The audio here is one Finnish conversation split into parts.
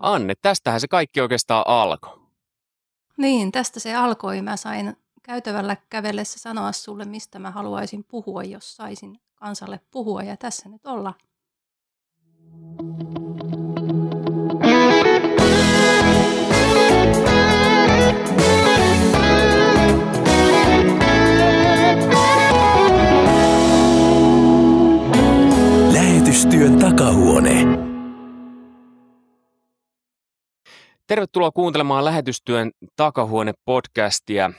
Anne, tästähän se kaikki oikeastaan alkoi. Niin, tästä se alkoi. Mä sain käytävällä kävellessä sanoa sulle, mistä mä haluaisin puhua, jos saisin kansalle puhua. Ja tässä nyt ollaan. Lähetystyön takahuone. Tervetuloa kuuntelemaan Lähetystyön takahuone-podcastia.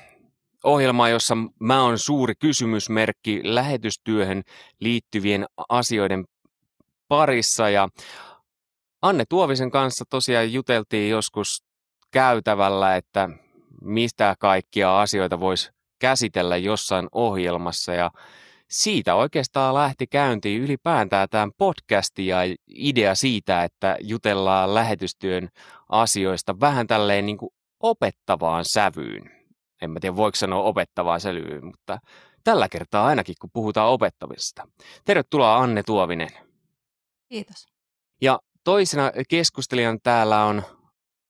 Ohjelmaa, jossa mä oon suuri kysymysmerkki lähetystyöhön liittyvien asioiden parissa. Ja Anne Tuovisen kanssa tosiaan juteltiin joskus käytävällä, että mistä kaikkia asioita voisi käsitellä jossain ohjelmassa. Ja siitä oikeastaan lähti käyntiin ylipäätään tämän podcasti ja idea siitä, että jutellaan lähetystyön asioista vähän tälleen niin kuin opettavaan sävyyn. En mä tiedä, voiko sanoa opettavaan sävyyn, mutta tällä kertaa ainakin, kun puhutaan opettamisesta. Tervetuloa Anne Tuovinen. Kiitos. Ja toisena keskustelijan täällä on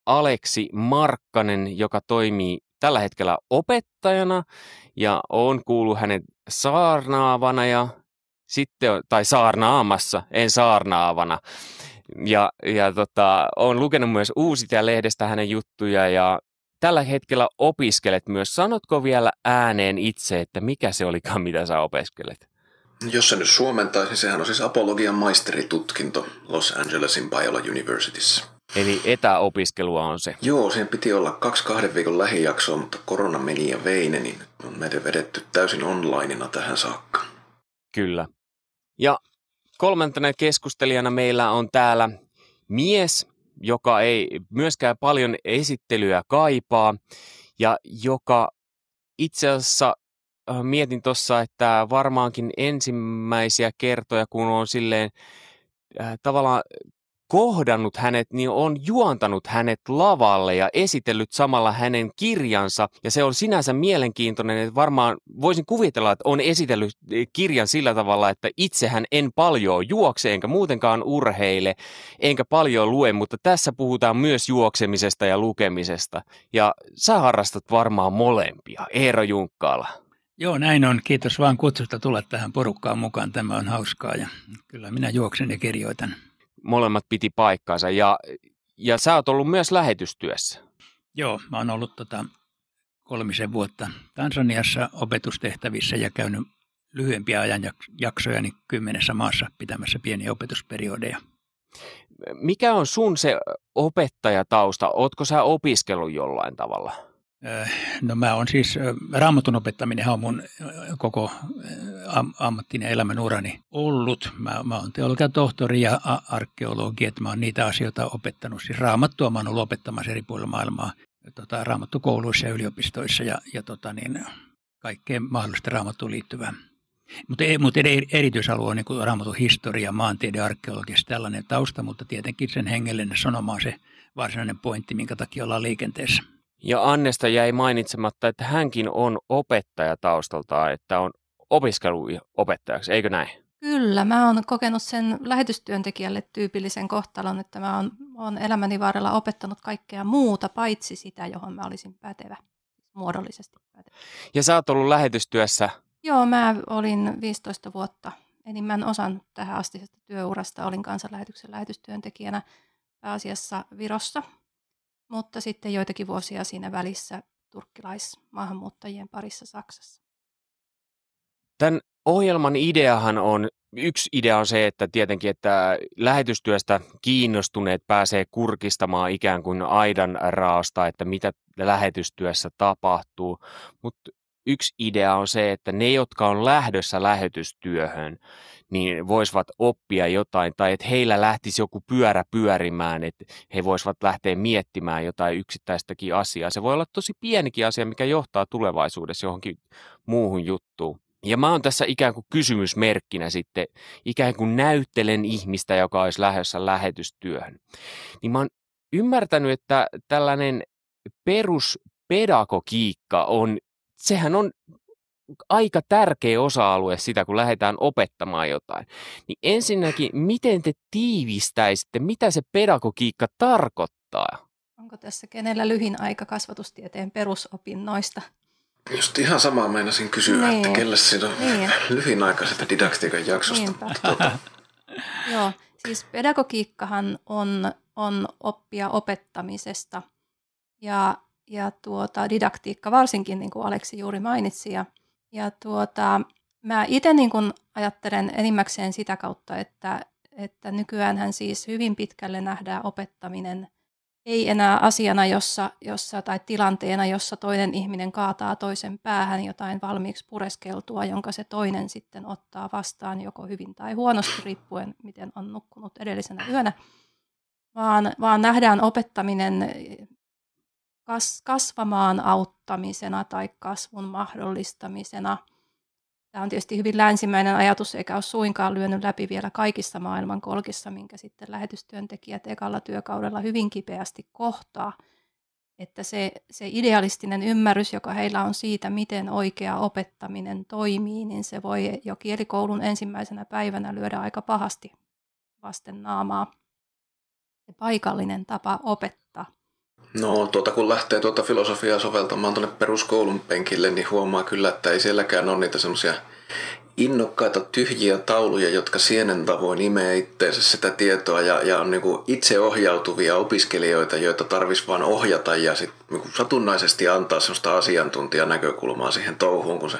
Aleksi Markkanen, joka toimii tällä hetkellä opettajana ja on kuullut hänen saarnaavana ja sitten, tai saarnaamassa, en saarnaavana. Ja, ja tota, on lukenut myös uusia lehdestä hänen juttuja ja tällä hetkellä opiskelet myös. Sanotko vielä ääneen itse, että mikä se olikaan, mitä sä opiskelet? Jos se nyt suomentaisi, sehän on siis apologian maisteritutkinto Los Angelesin Biola Universityssä. Eli etäopiskelua on se. Joo, siihen piti olla kaksi kahden viikon lähijaksoa, mutta korona meni ja veine, niin on meidän vedetty täysin onlineina tähän saakka. Kyllä. Ja kolmantena keskustelijana meillä on täällä mies, joka ei myöskään paljon esittelyä kaipaa ja joka itse asiassa äh, mietin tuossa, että varmaankin ensimmäisiä kertoja, kun on silleen äh, tavallaan kohdannut hänet, niin on juontanut hänet lavalle ja esitellyt samalla hänen kirjansa. Ja se on sinänsä mielenkiintoinen, että varmaan voisin kuvitella, että on esitellyt eh, kirjan sillä tavalla, että itsehän en paljon juokse, enkä muutenkaan urheile, enkä paljon lue, mutta tässä puhutaan myös juoksemisesta ja lukemisesta. Ja sä harrastat varmaan molempia, Eero Junkkaala. Joo, näin on. Kiitos vaan kutsusta tulla tähän porukkaan mukaan. Tämä on hauskaa ja kyllä minä juoksen ja kirjoitan molemmat piti paikkaansa ja, ja sä oot ollut myös lähetystyössä. Joo, mä oon ollut tota kolmisen vuotta Tansaniassa opetustehtävissä ja käynyt lyhyempiä ajanjaksoja niin kymmenessä maassa pitämässä pieniä opetusperiodeja. Mikä on sun se opettajatausta? Ootko sä opiskellut jollain tavalla? No mä on siis, raamatun opettaminen on mun koko am, ammattinen elämän urani ollut. Mä, mä oon teologian tohtori ja arkeologi, että mä oon niitä asioita opettanut. Siis raamattua mä oon ollut opettamassa eri puolilla maailmaa, tota, raamattukouluissa ja yliopistoissa ja, ja tota niin, kaikkeen mahdollista raamattuun liittyvää. Mutta mut erityisalue on niin raamatun historia, maantiede, arkeologia, tällainen tausta, mutta tietenkin sen hengellinen sanoma on se varsinainen pointti, minkä takia ollaan liikenteessä. Ja Annesta jäi mainitsematta, että hänkin on opettaja taustaltaan, että on opiskelu opettajaksi, eikö näin? Kyllä, mä oon kokenut sen lähetystyöntekijälle tyypillisen kohtalon, että mä oon, oon elämäni varrella opettanut kaikkea muuta, paitsi sitä, johon mä olisin pätevä, muodollisesti pätevä. Ja sä oot ollut lähetystyössä? Joo, mä olin 15 vuotta enimmän osan tähän astisesta työurasta. Olin kansanlähetyksen lähetystyöntekijänä pääasiassa Virossa mutta sitten joitakin vuosia siinä välissä turkkilaismaahanmuuttajien parissa Saksassa. Tämän ohjelman ideahan on, yksi idea on se, että tietenkin, että lähetystyöstä kiinnostuneet pääsee kurkistamaan ikään kuin aidan raosta, että mitä lähetystyössä tapahtuu, mutta yksi idea on se, että ne, jotka on lähdössä lähetystyöhön, niin voisivat oppia jotain, tai että heillä lähtisi joku pyörä pyörimään, että he voisivat lähteä miettimään jotain yksittäistäkin asiaa. Se voi olla tosi pienikin asia, mikä johtaa tulevaisuudessa johonkin muuhun juttuun. Ja mä oon tässä ikään kuin kysymysmerkkinä sitten, ikään kuin näyttelen ihmistä, joka olisi lähdössä lähetystyöhön. Niin mä oon ymmärtänyt, että tällainen peruspedagogiikka on, sehän on aika tärkeä osa-alue sitä, kun lähdetään opettamaan jotain. Niin ensinnäkin, miten te tiivistäisitte, mitä se pedagogiikka tarkoittaa? Onko tässä kenellä lyhin aika kasvatustieteen perusopinnoista? Just ihan samaa meinasin kysyä, niin. että kelle siinä on niin. lyhin aika sitä didaktiikan jaksosta. Tuota. Joo, siis pedagogiikkahan on, on oppia opettamisesta ja, ja tuota, didaktiikka varsinkin, niin kuin Aleksi juuri mainitsi. Ja, ja tuota, mä itse niin ajattelen enimmäkseen sitä kautta, että, että nykyään siis hyvin pitkälle nähdään opettaminen – ei enää asiana jossa, jossa, tai tilanteena, jossa toinen ihminen kaataa toisen päähän jotain valmiiksi pureskeltua, jonka se toinen sitten ottaa vastaan joko hyvin tai huonosti, riippuen miten on nukkunut edellisenä yönä, vaan, vaan nähdään opettaminen kas, kasvamaan auttamisena tai kasvun mahdollistamisena – Tämä on tietysti hyvin länsimäinen ajatus, eikä ole suinkaan lyönyt läpi vielä kaikissa maailman kolkissa, minkä sitten lähetystyöntekijät ekalla työkaudella hyvin kipeästi kohtaa. Että se, se idealistinen ymmärrys, joka heillä on siitä, miten oikea opettaminen toimii, niin se voi jo kielikoulun ensimmäisenä päivänä lyödä aika pahasti vasten naamaa. Se paikallinen tapa opettaa. No tuota, kun lähtee tuota filosofiaa soveltamaan tuonne peruskoulun penkille, niin huomaa kyllä, että ei sielläkään ole niitä semmoisia innokkaita tyhjiä tauluja, jotka sienen tavoin imee itteensä sitä tietoa ja, ja on niin itseohjautuvia opiskelijoita, joita tarvitsisi vain ohjata ja sit niin satunnaisesti antaa sellaista asiantuntijanäkökulmaa siihen touhuun, kun se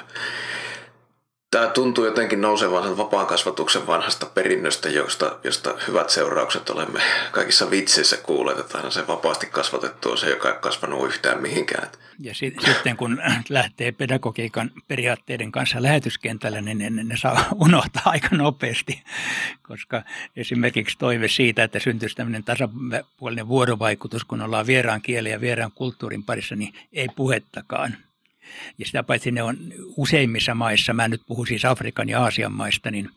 Tämä tuntuu jotenkin nousevan sen vapaan kasvatuksen vanhasta perinnöstä, josta, josta hyvät seuraukset olemme kaikissa vitseissä kuulleet, että aina se vapaasti kasvatettu on se, joka ei kasvanut yhtään mihinkään. Ja sit, sitten kun lähtee pedagogiikan periaatteiden kanssa lähetyskentälle, niin ne, ne saa unohtaa aika nopeasti, koska esimerkiksi toive siitä, että syntyisi tämmöinen tasapuolinen vuorovaikutus, kun ollaan vieraan kielen ja vieraan kulttuurin parissa, niin ei puhettakaan – ja sitä paitsi ne on useimmissa maissa, mä nyt puhun siis Afrikan ja Aasian maista, niin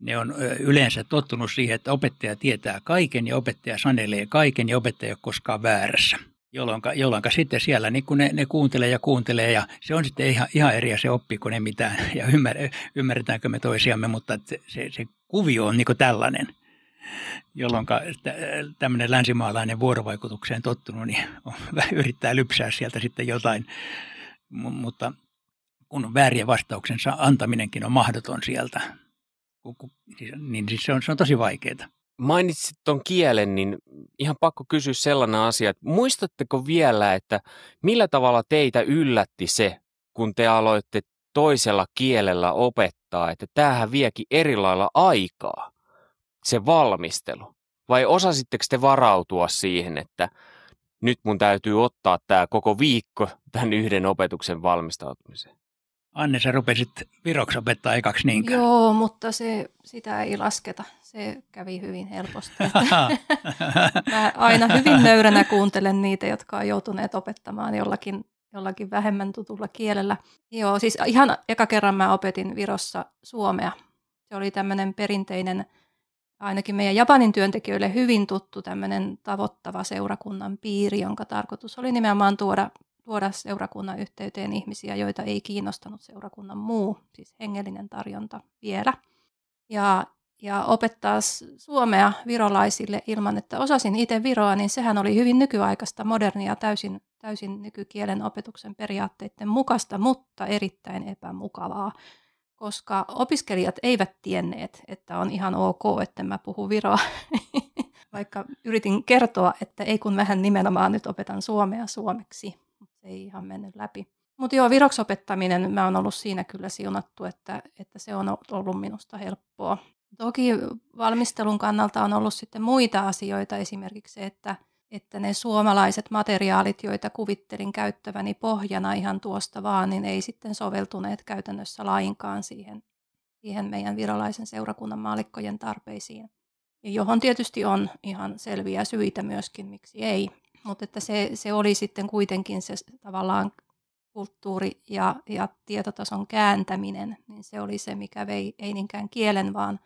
ne on yleensä tottunut siihen, että opettaja tietää kaiken ja opettaja sanelee kaiken ja opettaja ei ole koskaan väärässä. Jolloin, jolloin sitten siellä niin kun ne, ne kuuntelee ja kuuntelee ja se on sitten ihan, ihan eri se oppi kuin ne mitään. Ja ymmär, ymmärretäänkö me toisiamme, mutta se, se, se kuvio on niin tällainen. Jolloin tämmöinen länsimaalainen vuorovaikutukseen tottunut niin yrittää lypsää sieltä sitten jotain mutta kun väärien vastauksensa antaminenkin on mahdoton sieltä, siis, niin siis se on, se on tosi vaikeaa. Mainitsit tuon kielen, niin ihan pakko kysyä sellainen asia, että muistatteko vielä, että millä tavalla teitä yllätti se, kun te aloitte toisella kielellä opettaa, että tämähän viekin eri lailla aikaa, se valmistelu? Vai osasitteko te varautua siihen, että nyt mun täytyy ottaa tämä koko viikko tämän yhden opetuksen valmistautumiseen. Anne, sä rupesit viroksi opettaa ekaksi niinkään. Joo, mutta se, sitä ei lasketa. Se kävi hyvin helposti. Mä aina hyvin nöyränä kuuntelen niitä, jotka on joutuneet opettamaan jollakin, jollakin vähemmän tutulla kielellä. Joo, siis ihan eka kerran mä opetin Virossa suomea. Se oli tämmöinen perinteinen – ainakin meidän Japanin työntekijöille hyvin tuttu tämmöinen tavoittava seurakunnan piiri, jonka tarkoitus oli nimenomaan tuoda, tuoda seurakunnan yhteyteen ihmisiä, joita ei kiinnostanut seurakunnan muu, siis hengellinen tarjonta vielä. Ja, ja opettaa suomea virolaisille ilman, että osasin itse viroa, niin sehän oli hyvin nykyaikaista, modernia, täysin, täysin nykykielen opetuksen periaatteiden mukaista, mutta erittäin epämukavaa koska opiskelijat eivät tienneet, että on ihan ok, että mä puhun viroa. Vaikka yritin kertoa, että ei kun vähän nimenomaan nyt opetan suomea suomeksi, mutta se ei ihan mennyt läpi. Mutta joo, viroksi opettaminen, mä oon ollut siinä kyllä siunattu, että, että se on ollut minusta helppoa. Toki valmistelun kannalta on ollut sitten muita asioita, esimerkiksi se, että – että ne suomalaiset materiaalit, joita kuvittelin käyttäväni pohjana ihan tuosta vaan, niin ei sitten soveltuneet käytännössä lainkaan siihen, siihen meidän virolaisen seurakunnan maalikkojen tarpeisiin. Johon tietysti on ihan selviä syitä myöskin, miksi ei. Mutta että se, se oli sitten kuitenkin se tavallaan kulttuuri- ja, ja tietotason kääntäminen, niin se oli se, mikä vei ei niinkään kielen, vaan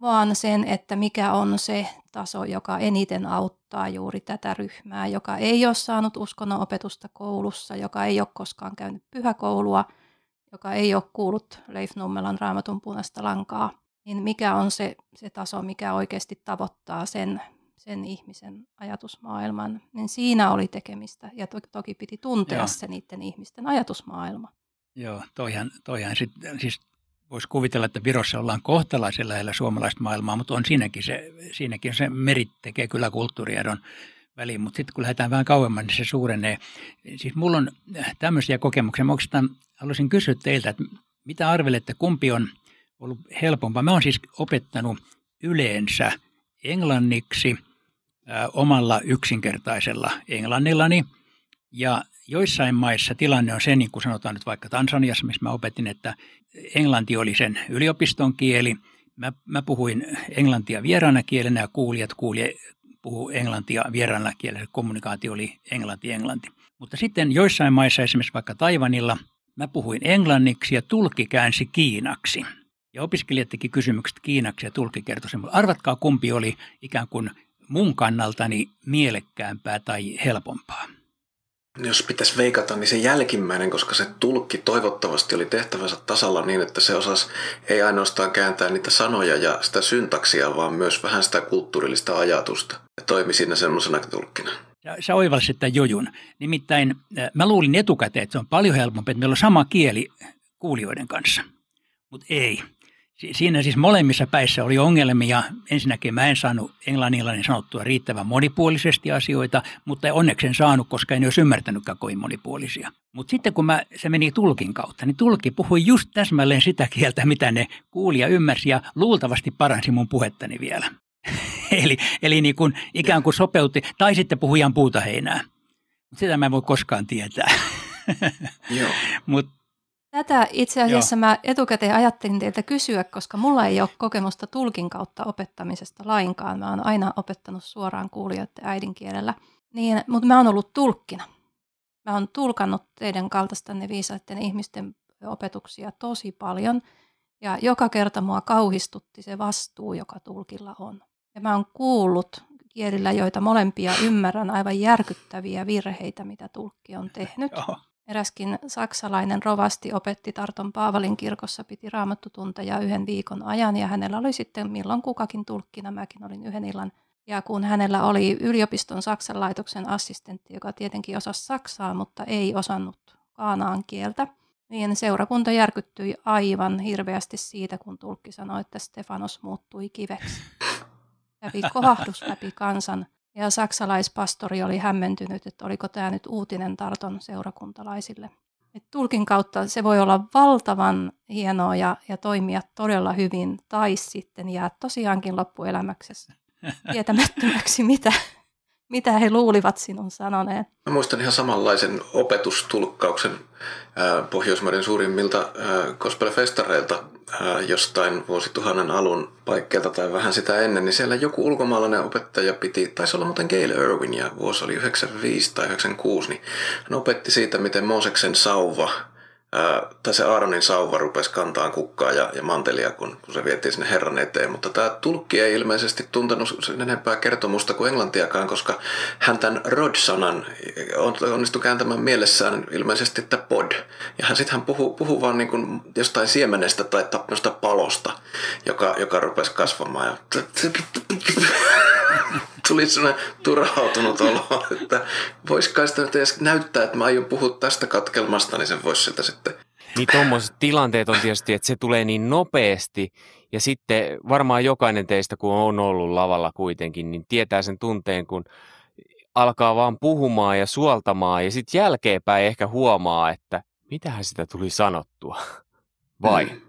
vaan sen, että mikä on se taso, joka eniten auttaa juuri tätä ryhmää, joka ei ole saanut uskonnon opetusta koulussa, joka ei ole koskaan käynyt pyhäkoulua, joka ei ole kuullut Leif Nummelan raamatun punaista lankaa, niin mikä on se, se taso, mikä oikeasti tavoittaa sen, sen ihmisen ajatusmaailman, niin siinä oli tekemistä. Ja to- toki piti tuntea Joo. se niiden ihmisten ajatusmaailma. Joo, toihan, toihan sit, siis voisi kuvitella, että Virossa ollaan kohtalaisen lähellä suomalaista maailmaa, mutta on siinäkin se, siinäkin se merit tekee kyllä kulttuuriedon väliin, mutta sitten kun lähdetään vähän kauemmas, niin se suurenee. Siis mulla on tämmöisiä kokemuksia. Mä oikeastaan haluaisin kysyä teiltä, että mitä arvelette, kumpi on ollut helpompaa? Mä oon siis opettanut yleensä englanniksi ää, omalla yksinkertaisella englannillani. Ja joissain maissa tilanne on se, niin kuin sanotaan nyt vaikka Tansaniassa, missä mä opetin, että englanti oli sen yliopiston kieli. Mä, mä puhuin englantia vieraana kielenä ja kuulijat kuuli, puhuu englantia vieraana kielenä. Kommunikaatio oli englanti-englanti. Mutta sitten joissain maissa, esimerkiksi vaikka Taivanilla, mä puhuin englanniksi ja tulkki käänsi kiinaksi. Ja opiskelijat teki kysymykset kiinaksi ja tulkki kertoi sen. Arvatkaa kumpi oli ikään kuin mun kannaltani mielekkäämpää tai helpompaa. Jos pitäisi veikata, niin se jälkimmäinen, koska se tulkki toivottavasti oli tehtävänsä tasalla niin, että se osasi ei ainoastaan kääntää niitä sanoja ja sitä syntaksia, vaan myös vähän sitä kulttuurillista ajatusta. Ja toimi siinä semmoisena tulkkina. Ja sä oivalsit tämän jojun. Nimittäin äh, mä luulin etukäteen, että se on paljon helpompi, että meillä on sama kieli kuulijoiden kanssa. Mutta ei siinä siis molemmissa päissä oli ongelmia. Ensinnäkin mä en saanut englannilla sanottua riittävän monipuolisesti asioita, mutta onneksi en saanut, koska en olisi ymmärtänytkään kovin monipuolisia. Mutta sitten kun mä, se meni tulkin kautta, niin tulki puhui just täsmälleen sitä kieltä, mitä ne kuulija ymmärsi ja luultavasti paransi mun puhettani vielä. eli eli niin kuin ikään kuin sopeutti, tai sitten puhujan puuta heinää. Sitä mä en voi koskaan tietää. Joo. Mutta Tätä itse asiassa Joo. mä etukäteen ajattelin teiltä kysyä, koska mulla ei ole kokemusta tulkin kautta opettamisesta lainkaan. Mä oon aina opettanut suoraan kuulijoiden äidinkielellä. Niin, mutta mä oon ollut tulkkina. Mä oon tulkannut teidän kaltaistanne viisaiden ihmisten opetuksia tosi paljon. Ja joka kerta mua kauhistutti se vastuu, joka tulkilla on. Ja mä oon kuullut kielillä, joita molempia ymmärrän, aivan järkyttäviä virheitä, mitä tulkki on tehnyt. Joo. Eräskin saksalainen rovasti opetti Tarton Paavalin kirkossa, piti raamattutunteja yhden viikon ajan ja hänellä oli sitten milloin kukakin tulkkina, mäkin olin yhden illan. Ja kun hänellä oli yliopiston Saksan laitoksen assistentti, joka tietenkin osasi saksaa, mutta ei osannut kaanaan kieltä, niin seurakunta järkyttyi aivan hirveästi siitä, kun tulkki sanoi, että Stefanos muuttui kiveksi. Kävi kovahdus läpi kansan ja saksalaispastori oli hämmentynyt, että oliko tämä nyt uutinen Tarton seurakuntalaisille. Et tulkin kautta se voi olla valtavan hienoa ja, ja toimia todella hyvin, tai sitten jää tosiaankin loppuelämäksessä tietämättömäksi, mitä, mitä he luulivat sinun sanoneen. Mä muistan ihan samanlaisen opetustulkkauksen Pohjoismaiden suurimmilta gospelfestareilta jostain vuosituhannen alun paikkeilta tai vähän sitä ennen, niin siellä joku ulkomaalainen opettaja piti, taisi olla muuten Gail Irwin ja vuosi oli 95 tai 96, niin hän opetti siitä, miten Mooseksen sauva ää, tai se Aaronin sauva rupesi kantaa kukkaa ja, ja mantelia, kun, kun se vietiin sinne Herran eteen. Mutta tämä tulkki ei ilmeisesti tuntenut sen enempää kertomusta kuin englantiakaan, koska hän tämän Rod-sanan onnistui kääntämään mielessään ilmeisesti että pod. Ja hän sitten hän puhuu, puhuu vaan niin kuin jostain siemenestä tai tapnosta palosta, joka, joka rupesi kasvamaan. Ja tuli sellainen turhautunut olo, että voisiko sitä nyt edes näyttää, että mä aion puhua tästä katkelmasta, niin sen voisi sitä sitten. Niin tuommoiset tilanteet on tietysti, että se tulee niin nopeasti ja sitten varmaan jokainen teistä, kun on ollut lavalla kuitenkin, niin tietää sen tunteen, kun alkaa vaan puhumaan ja suoltamaan ja sitten jälkeenpäin ehkä huomaa, että mitähän sitä tuli sanottua. Vai? Mm.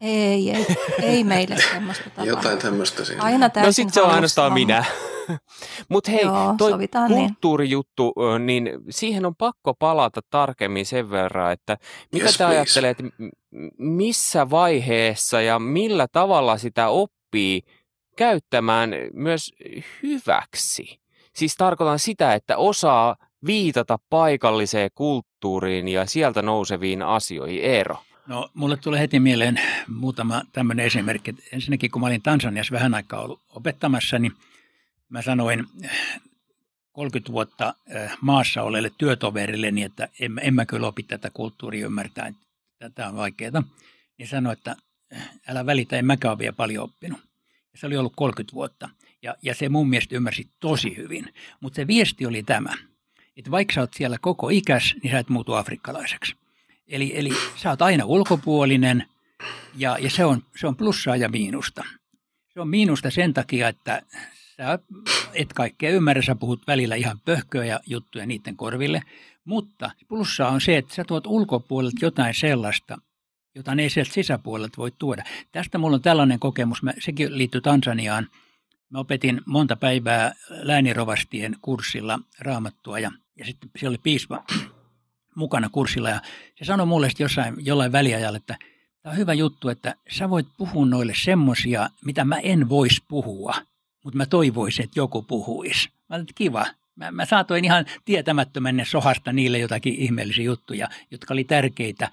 Ei, ei, ei meille semmoista tapahdu. Jotain tämmöistä siinä. Aina täysin No sitten se on ainoastaan minä. Mutta hei, Joo, toi niin. kulttuurijuttu, niin. niin siihen on pakko palata tarkemmin sen verran, että mitä yes, te ajattelet, missä vaiheessa ja millä tavalla sitä oppii käyttämään myös hyväksi? Siis tarkoitan sitä, että osaa viitata paikalliseen kulttuuriin ja sieltä nouseviin asioihin. Eero. No, mulle tulee heti mieleen muutama tämmöinen esimerkki. Ensinnäkin, kun mä olin Tansaniassa vähän aikaa ollut opettamassa, niin mä sanoin 30 vuotta äh, maassa olleelle työtoverille, niin että en, en mä kyllä opi tätä kulttuuria ymmärtää, että tätä on vaikeaa. Niin sanoi, että äh, älä välitä, en mäkään ole vielä paljon oppinut. Ja se oli ollut 30 vuotta. Ja, ja se mun mielestä ymmärsi tosi hyvin. Mutta se viesti oli tämä, että vaikka sä oot siellä koko ikäs, niin sä et muutu afrikkalaiseksi. Eli, eli sä oot aina ulkopuolinen ja, ja se, on, se on plussaa ja miinusta. Se on miinusta sen takia, että sä et kaikkea ymmärrä, sä puhut välillä ihan pöhköä ja juttuja niiden korville, mutta plussaa on se, että sä tuot ulkopuolelta jotain sellaista, jota ne ei sieltä sisäpuolelta voi tuoda. Tästä mulla on tällainen kokemus, mä, sekin liittyy Tansaniaan. Mä opetin monta päivää läänirovastien kurssilla raamattua ja, ja sitten siellä oli piispa mukana kurssilla ja se sanoi mulle jossain, jollain väliajalla, että tämä on hyvä juttu, että sä voit puhua noille semmosia, mitä mä en vois puhua, mutta mä toivoisin, että joku puhuisi. Mä olin, kiva. Mä, mä saatoin ihan tietämättömänne sohasta niille jotakin ihmeellisiä juttuja, jotka oli tärkeitä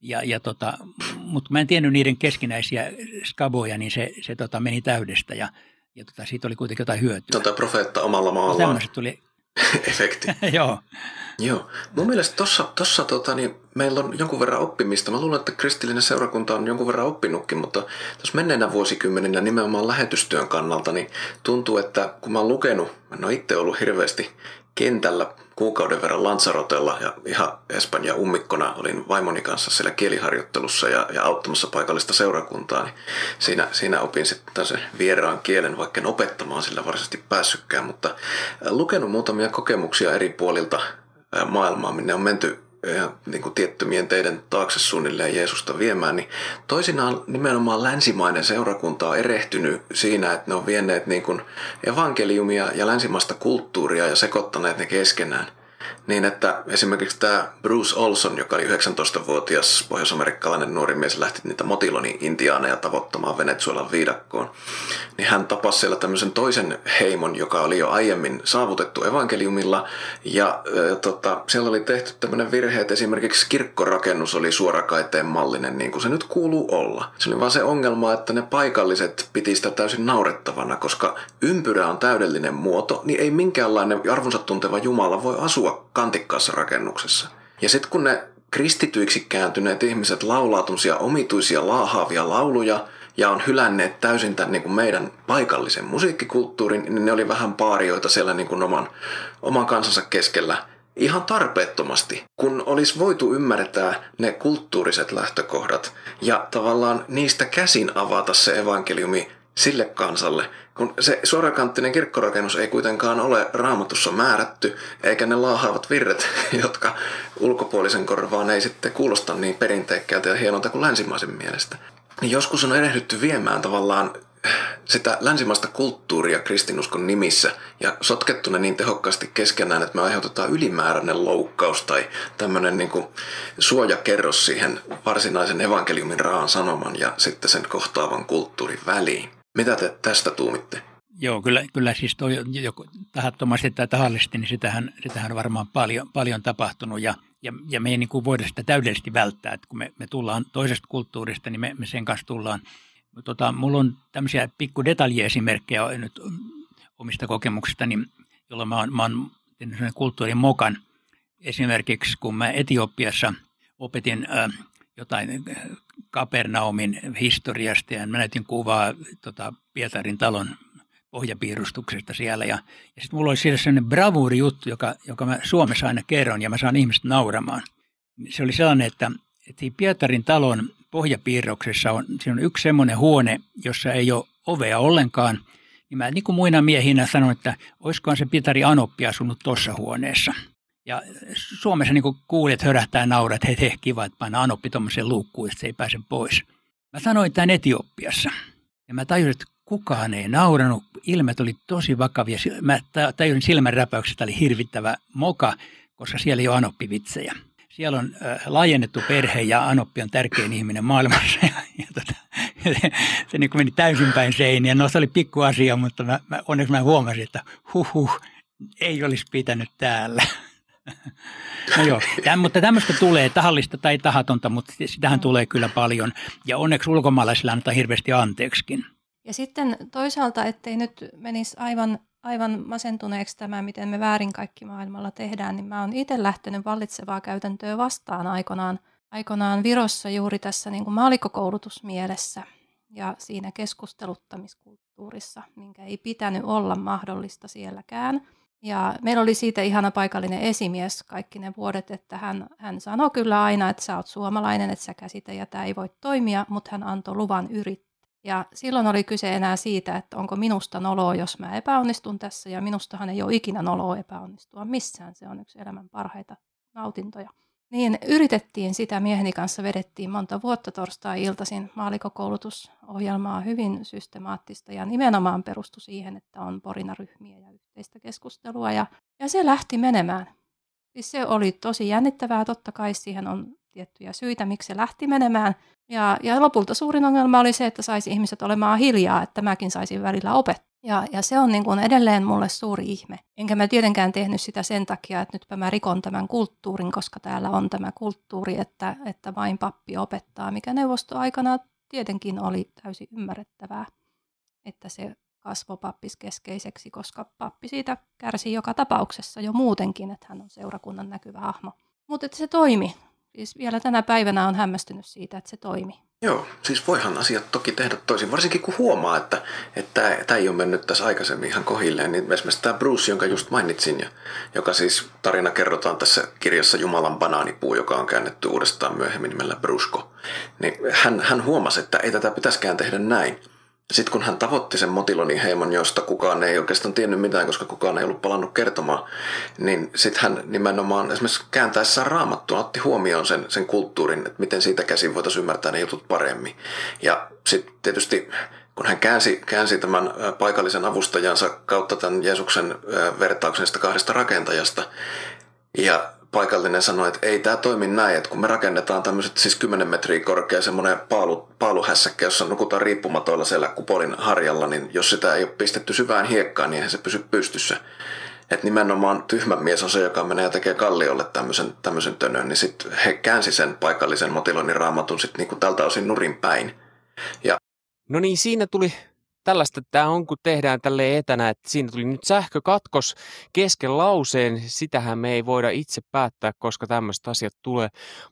ja, ja tota, mutta mä en tiennyt niiden keskinäisiä skaboja, niin se, se tota, meni täydestä ja, ja tota, siitä oli kuitenkin jotain hyötyä. Tota profeetta omalla maallaan. No, tuli. Efekti. Joo. Joo. Mun mielestä tossa, tossa tota, niin meillä on jonkun verran oppimista. Mä luulen, että kristillinen seurakunta on jonkun verran oppinutkin, mutta tuossa menneinä vuosikymmeninä nimenomaan lähetystyön kannalta, niin tuntuu, että kun mä oon lukenut, mä en ole itse ollut hirveästi kentällä kuukauden verran Lanzarotella ja ihan Espanja ummikkona olin vaimoni kanssa siellä kieliharjoittelussa ja, ja auttamassa paikallista seurakuntaa, niin siinä, siinä opin sitten sen vieraan kielen, vaikka en opettamaan sillä varsinaisesti päässytkään, mutta lukenut muutamia kokemuksia eri puolilta maailmaa, minne on menty ja niin kuin tiettymien teidän taakse suunnilleen Jeesusta viemään, niin toisinaan nimenomaan länsimainen seurakunta on erehtynyt siinä, että ne on vienneet niin kuin evankeliumia ja länsimaista kulttuuria ja sekoittaneet ne keskenään – niin että esimerkiksi tämä Bruce Olson, joka oli 19-vuotias pohjoisamerikkalainen nuori mies, lähti niitä motiloni intiaaneja tavoittamaan Venezuelan viidakkoon, niin hän tapasi siellä tämmöisen toisen heimon, joka oli jo aiemmin saavutettu evankeliumilla, ja äh, tota, siellä oli tehty tämmöinen virhe, että esimerkiksi kirkkorakennus oli suorakaiteen mallinen, niin kuin se nyt kuuluu olla. Se oli vaan se ongelma, että ne paikalliset piti sitä täysin naurettavana, koska ympyrä on täydellinen muoto, niin ei minkäänlainen arvonsa tunteva Jumala voi asua kantikkaassa rakennuksessa. Ja sitten kun ne kristityiksi kääntyneet ihmiset laulaa omituisia laahaavia lauluja ja on hylänneet täysin tämän niin kuin meidän paikallisen musiikkikulttuurin, niin ne oli vähän paarioita siellä niin kuin oman, oman kansansa keskellä ihan tarpeettomasti, kun olisi voitu ymmärtää ne kulttuuriset lähtökohdat ja tavallaan niistä käsin avata se evankeliumi sille kansalle, kun se suorakanttinen kirkkorakennus ei kuitenkaan ole raamatussa määrätty, eikä ne laahaavat virret, jotka ulkopuolisen korvaan ei sitten kuulosta niin perinteikkäältä ja hienolta kuin länsimaisen mielestä. Niin joskus on erehdytty viemään tavallaan sitä länsimaista kulttuuria kristinuskon nimissä ja sotkettu ne niin tehokkaasti keskenään, että me aiheutetaan ylimääräinen loukkaus tai tämmöinen niin suojakerros siihen varsinaisen evankeliumin raan sanoman ja sitten sen kohtaavan kulttuurin väliin. Mitä te tästä tuumitte? Joo, kyllä, kyllä siis toi, joko tahattomasti tai tahallisesti, niin sitähän, sitähän on varmaan paljon, paljon tapahtunut ja, ja, ja me ei niin kuin voida sitä täydellisesti välttää, että kun me, me tullaan toisesta kulttuurista, niin me, me sen kanssa tullaan. Tota, mulla on tämmöisiä pikku detaljiesimerkkejä nyt omista kokemuksista, niin, jolloin mä oon, mä oon kulttuurin mokan. Esimerkiksi kun mä Etiopiassa opetin äh, jotain Kapernaumin historiasta ja mä näytin kuvaa tota, Pietarin talon pohjapiirustuksesta siellä. Ja, ja sitten mulla oli siellä sellainen bravuuri juttu, joka, joka mä Suomessa aina kerron ja mä saan ihmiset nauramaan. Se oli sellainen, että, että Pietarin talon pohjapiirroksessa on, siinä on yksi semmoinen huone, jossa ei ole ovea ollenkaan. Niin mä niin kuin muina miehinä sanon, että olisikohan se Pietari Anoppi asunut tuossa huoneessa – ja Suomessa niin kuulijat hörähtää nauraa, että hei, hei kiva, että painaa anoppi tuommoiseen luukkuun, että se ei pääse pois. Mä sanoin tämän Etiopiassa. Ja mä tajusin, että kukaan ei nauranut. Ilmet oli tosi vakavia. Mä tajusin silmänräpäyksestä, oli hirvittävä moka, koska siellä ei ole anoppivitsejä. Siellä on äh, laajennettu perhe ja Anoppi on tärkein ihminen maailmassa. Ja, ja tota, se, se niin meni täysin päin seiniä. No se oli pikku asia, mutta mä, mä, onneksi mä huomasin, että huh, huh ei olisi pitänyt täällä. No joo, Täm, mutta tämmöistä tulee tahallista tai tahatonta, mutta sitähän tulee kyllä paljon. Ja onneksi ulkomaalaisilla annetaan hirveästi anteeksikin. Ja sitten toisaalta, ettei nyt menisi aivan, aivan masentuneeksi tämä, miten me väärin kaikki maailmalla tehdään, niin mä oon itse lähtenyt vallitsevaa käytäntöä vastaan aikanaan, aikanaan Virossa juuri tässä niin kuin maalikokoulutusmielessä ja siinä keskusteluttamiskulttuurissa kulttuurissa, minkä ei pitänyt olla mahdollista sielläkään. Ja meillä oli siitä ihana paikallinen esimies kaikki ne vuodet, että hän, hän sanoi kyllä aina, että sä oot suomalainen, että sä käsitä ja tämä ei voi toimia, mutta hän antoi luvan yrittää. Ja silloin oli kyse enää siitä, että onko minusta noloa, jos mä epäonnistun tässä, ja minustahan ei ole ikinä noloa epäonnistua missään. Se on yksi elämän parhaita nautintoja. Niin yritettiin sitä mieheni kanssa, vedettiin monta vuotta torstai-iltaisin maalikokoulutusohjelmaa hyvin systemaattista ja nimenomaan perustui siihen, että on porinaryhmiä ja yhteistä keskustelua ja, ja se lähti menemään. Siis se oli tosi jännittävää, totta kai siihen on tiettyjä syitä, miksi se lähti menemään. Ja, ja lopulta suurin ongelma oli se, että saisi ihmiset olemaan hiljaa, että mäkin saisin välillä opettaa. Ja, ja se on niin kuin edelleen mulle suuri ihme. Enkä mä tietenkään tehnyt sitä sen takia, että nytpä mä rikon tämän kulttuurin, koska täällä on tämä kulttuuri, että, että vain pappi opettaa, mikä neuvostoaikana tietenkin oli täysin ymmärrettävää, että se kasvo pappis keskeiseksi, koska pappi siitä kärsi joka tapauksessa jo muutenkin, että hän on seurakunnan näkyvä hahmo. Mutta se toimi. Siis vielä tänä päivänä on hämmästynyt siitä, että se toimi. Joo, siis voihan asiat toki tehdä toisin, varsinkin kun huomaa, että, että tämä ei ole mennyt tässä aikaisemmin ihan kohilleen. Niin esimerkiksi tämä Bruce, jonka just mainitsin, ja, joka siis tarina kerrotaan tässä kirjassa Jumalan banaanipuu, joka on käännetty uudestaan myöhemmin nimellä Brusko, niin hän, hän huomasi, että ei tätä pitäisikään tehdä näin. Sitten kun hän tavoitti sen Motilonin heimon, josta kukaan ei oikeastaan tiennyt mitään, koska kukaan ei ollut palannut kertomaan, niin sitten hän nimenomaan esimerkiksi kääntäessään raamattua otti huomioon sen, sen kulttuurin, että miten siitä käsin voitaisiin ymmärtää ne jutut paremmin. Ja sitten tietysti kun hän käänsi, käänsi tämän paikallisen avustajansa kautta tämän Jeesuksen vertauksen kahdesta rakentajasta, ja paikallinen sanoi, että ei tämä toimi näin, että kun me rakennetaan tämmöiset siis 10 metriä korkea semmoinen paalu, paaluhässäkkä, jossa nukutaan riippumatoilla siellä kupolin harjalla, niin jos sitä ei ole pistetty syvään hiekkaan, niin eihän se pysy pystyssä. Että nimenomaan tyhmä mies on se, joka menee ja tekee kalliolle tämmöisen, tämmöisen tönön, niin sitten he käänsi sen paikallisen motiloinnin raamatun sitten niinku tältä osin nurin päin. Ja No niin, siinä tuli tällaista tämä on, kun tehdään tälle etänä, että siinä tuli nyt sähkökatkos kesken lauseen. Sitähän me ei voida itse päättää, koska tämmöiset asiat tulee.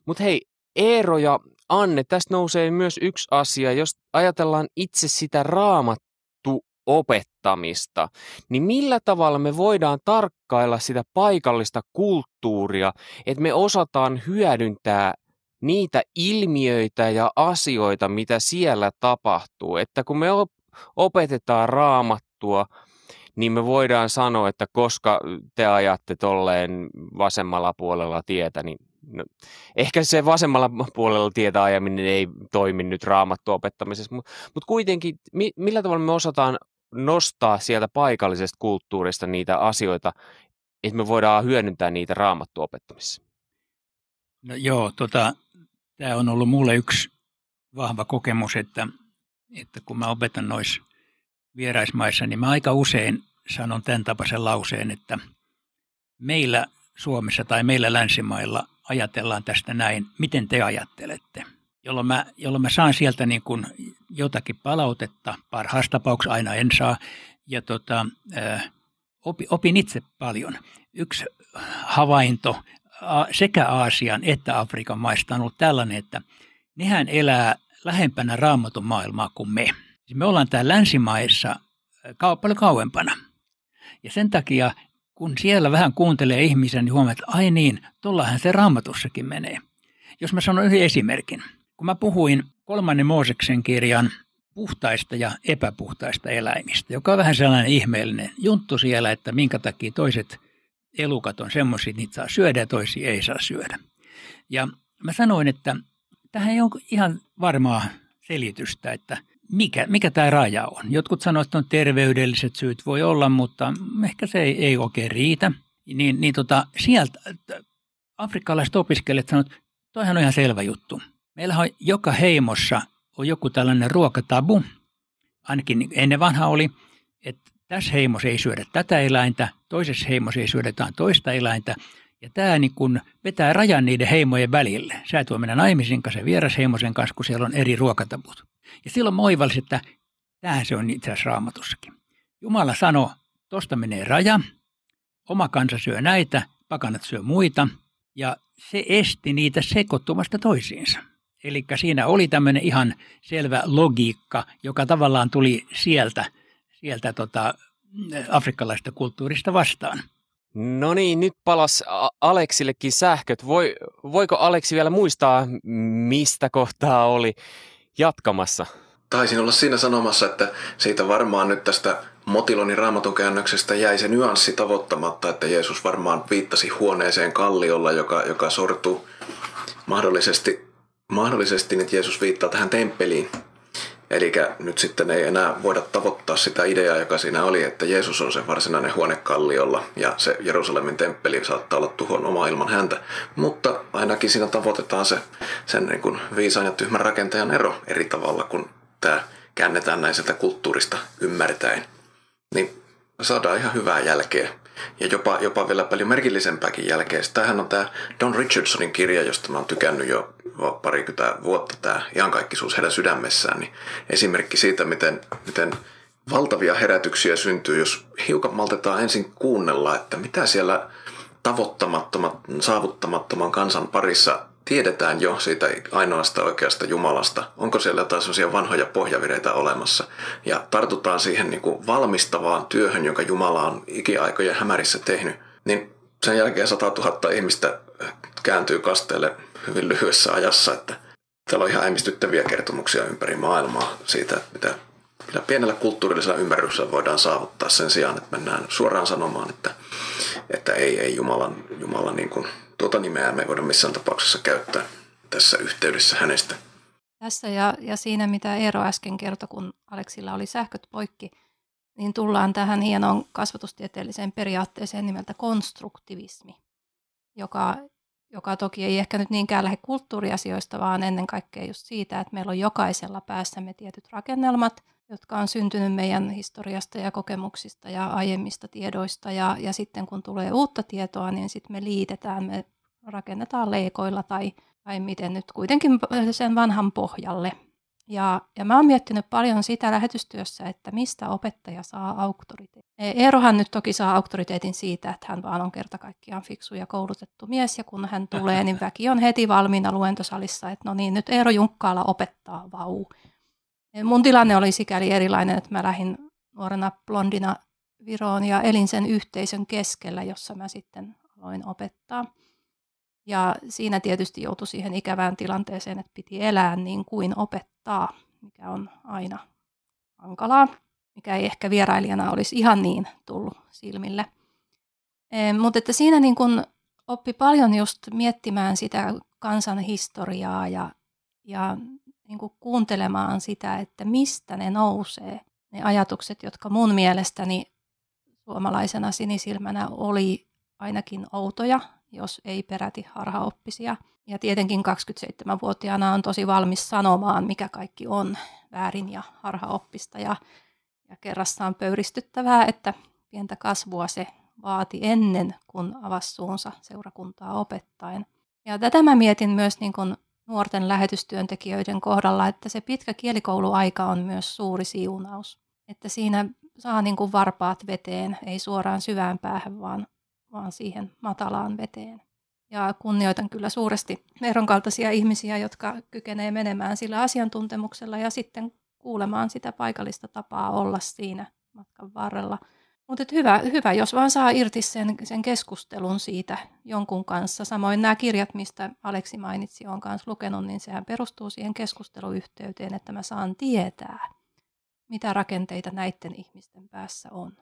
Mutta hei, Eero ja Anne, tästä nousee myös yksi asia. Jos ajatellaan itse sitä raamattu opettamista, niin millä tavalla me voidaan tarkkailla sitä paikallista kulttuuria, että me osataan hyödyntää niitä ilmiöitä ja asioita, mitä siellä tapahtuu. Että kun me opetetaan raamattua, niin me voidaan sanoa, että koska te ajatte tolleen vasemmalla puolella tietä, niin no, ehkä se vasemmalla puolella tietä ajaminen ei toimi nyt raamattu opettamisessa, mutta mut kuitenkin mi, millä tavalla me osataan nostaa sieltä paikallisesta kulttuurista niitä asioita, että me voidaan hyödyntää niitä raamattu opettamisessa? No joo, tota, tämä on ollut mulle yksi vahva kokemus, että että kun mä opetan noissa vieraismaissa, niin mä aika usein sanon tämän tapaisen lauseen, että meillä Suomessa tai meillä länsimailla ajatellaan tästä näin, miten te ajattelette. Jolloin mä, jolloin mä saan sieltä niin kuin jotakin palautetta, parhaassa tapauksessa aina en saa, ja tota, opi, opin itse paljon. Yksi havainto sekä Aasian että Afrikan maista on ollut tällainen, että nehän elää lähempänä raamatun maailmaa kuin me. Siis me ollaan täällä länsimaissa äh, paljon kauempana. Ja sen takia, kun siellä vähän kuuntelee ihmisiä, niin huomaa, että ai niin, tuollahan se raamatussakin menee. Jos mä sanon yhden esimerkin. Kun mä puhuin kolmannen Mooseksen kirjan puhtaista ja epäpuhtaista eläimistä, joka on vähän sellainen ihmeellinen junttu siellä, että minkä takia toiset elukat on semmoisia, niitä saa syödä ja toisia ei saa syödä. Ja mä sanoin, että tähän ei ole ihan varmaa selitystä, että mikä, mikä tämä raja on. Jotkut sanovat, että on terveydelliset syyt, voi olla, mutta ehkä se ei, ei oikein riitä. Niin, niin tota, sieltä afrikkalaiset opiskelijat sanovat, että toihan on ihan selvä juttu. Meillä on joka heimossa on joku tällainen ruokatabu, ainakin ennen vanha oli, että tässä heimossa ei syödä tätä eläintä, toisessa heimossa ei syödä toista eläintä, ja tämä niin kun vetää rajan niiden heimojen välille. Sä et voi mennä naimisiin kanssa vierasheimosen kanssa, kun siellä on eri ruokatabut. Ja silloin mä että tähän se on itse asiassa raamatussakin. Jumala sanoi, tosta menee raja, oma kansa syö näitä, pakanat syö muita, ja se esti niitä sekoittumasta toisiinsa. Eli siinä oli tämmöinen ihan selvä logiikka, joka tavallaan tuli sieltä sieltä tota, afrikkalaista kulttuurista vastaan. No niin, nyt palas Aleksillekin sähköt. Voi, voiko Aleksi vielä muistaa, mistä kohtaa oli jatkamassa? Taisin olla siinä sanomassa, että siitä varmaan nyt tästä Motilonin raamatun jäi se nyanssi tavoittamatta, että Jeesus varmaan viittasi huoneeseen kalliolla, joka, joka sortuu mahdollisesti, mahdollisesti, että Jeesus viittaa tähän temppeliin. Eli nyt sitten ei enää voida tavoittaa sitä ideaa, joka siinä oli, että Jeesus on se varsinainen huone kalliolla ja se Jerusalemin temppeli saattaa olla tuhon oma ilman häntä. Mutta ainakin siinä tavoitetaan se sen niin kuin viisaan ja tyhmän rakentajan ero eri tavalla, kun tämä käännetään näin sieltä kulttuurista ymmärtäen. Niin saadaan ihan hyvää jälkeä ja jopa, jopa vielä paljon merkillisempääkin jälkeä. Tämähän on tämä Don Richardsonin kirja, josta mä oon tykännyt jo parikymmentä vuotta, tämä iankaikkisuus heidän sydämessään. Niin esimerkki siitä, miten, miten valtavia herätyksiä syntyy, jos hiukan maltetaan ensin kuunnella, että mitä siellä tavoittamattoman, saavuttamattoman kansan parissa tiedetään jo siitä ainoasta oikeasta Jumalasta? Onko siellä jotain sellaisia vanhoja pohjavireitä olemassa? Ja tartutaan siihen niin kuin valmistavaan työhön, jonka Jumala on ikiaikojen hämärissä tehnyt. Niin sen jälkeen 100 000 ihmistä kääntyy kasteelle hyvin lyhyessä ajassa, että täällä on ihan äimistyttäviä kertomuksia ympäri maailmaa siitä, että mitä, mitä pienellä kulttuurillisella ymmärryksellä voidaan saavuttaa sen sijaan, että mennään suoraan sanomaan, että, että ei, ei Jumalan, Jumalan niin kuin tuota nimeä me ei voida missään tapauksessa käyttää tässä yhteydessä hänestä. Tässä ja, ja siinä, mitä Eero äsken kertoi, kun Aleksilla oli sähköt poikki, niin tullaan tähän hienoon kasvatustieteelliseen periaatteeseen nimeltä konstruktivismi, joka, joka toki ei ehkä nyt niinkään lähde kulttuuriasioista, vaan ennen kaikkea just siitä, että meillä on jokaisella päässämme tietyt rakennelmat, jotka on syntynyt meidän historiasta ja kokemuksista ja aiemmista tiedoista. Ja, ja sitten kun tulee uutta tietoa, niin sitten me liitetään, me rakennetaan leikoilla tai, tai miten nyt kuitenkin sen vanhan pohjalle. Ja, ja mä oon miettinyt paljon sitä lähetystyössä, että mistä opettaja saa auktoriteetin. E, Eerohan nyt toki saa auktoriteetin siitä, että hän vaan on kerta kaikkiaan fiksu ja koulutettu mies, ja kun hän tulee, niin väki on heti valmiina luentosalissa, että no niin, nyt Eero Junkkaala opettaa, vau. Mun tilanne oli sikäli erilainen, että mä lähdin nuorena blondina Viroon ja elin sen yhteisön keskellä, jossa mä sitten aloin opettaa. Ja siinä tietysti joutui siihen ikävään tilanteeseen, että piti elää niin kuin opettaa, mikä on aina hankalaa, mikä ei ehkä vierailijana olisi ihan niin tullut silmille. E, mutta että siinä niin kun oppi paljon just miettimään sitä kansan historiaa ja, ja niin kuin kuuntelemaan sitä, että mistä ne nousee, ne ajatukset, jotka mun mielestäni suomalaisena sinisilmänä oli ainakin outoja, jos ei peräti harhaoppisia. Ja tietenkin 27-vuotiaana on tosi valmis sanomaan, mikä kaikki on väärin ja harhaoppista. Ja, ja kerrassaan pöyristyttävää, että pientä kasvua se vaati ennen, kun avasi suunsa seurakuntaa opettaen. Ja tätä mä mietin myös niin kuin nuorten lähetystyöntekijöiden kohdalla, että se pitkä kielikouluaika on myös suuri siunaus. Että siinä saa niin kuin varpaat veteen, ei suoraan syvään päähän, vaan, vaan siihen matalaan veteen. Ja kunnioitan kyllä suuresti Meeron kaltaisia ihmisiä, jotka kykenee menemään sillä asiantuntemuksella ja sitten kuulemaan sitä paikallista tapaa olla siinä matkan varrella – mutta hyvä, hyvä, jos vaan saa irti sen, sen keskustelun siitä jonkun kanssa. Samoin nämä kirjat, mistä Aleksi mainitsi, on kanssa lukenut, niin sehän perustuu siihen keskusteluyhteyteen, että mä saan tietää, mitä rakenteita näiden ihmisten päässä on.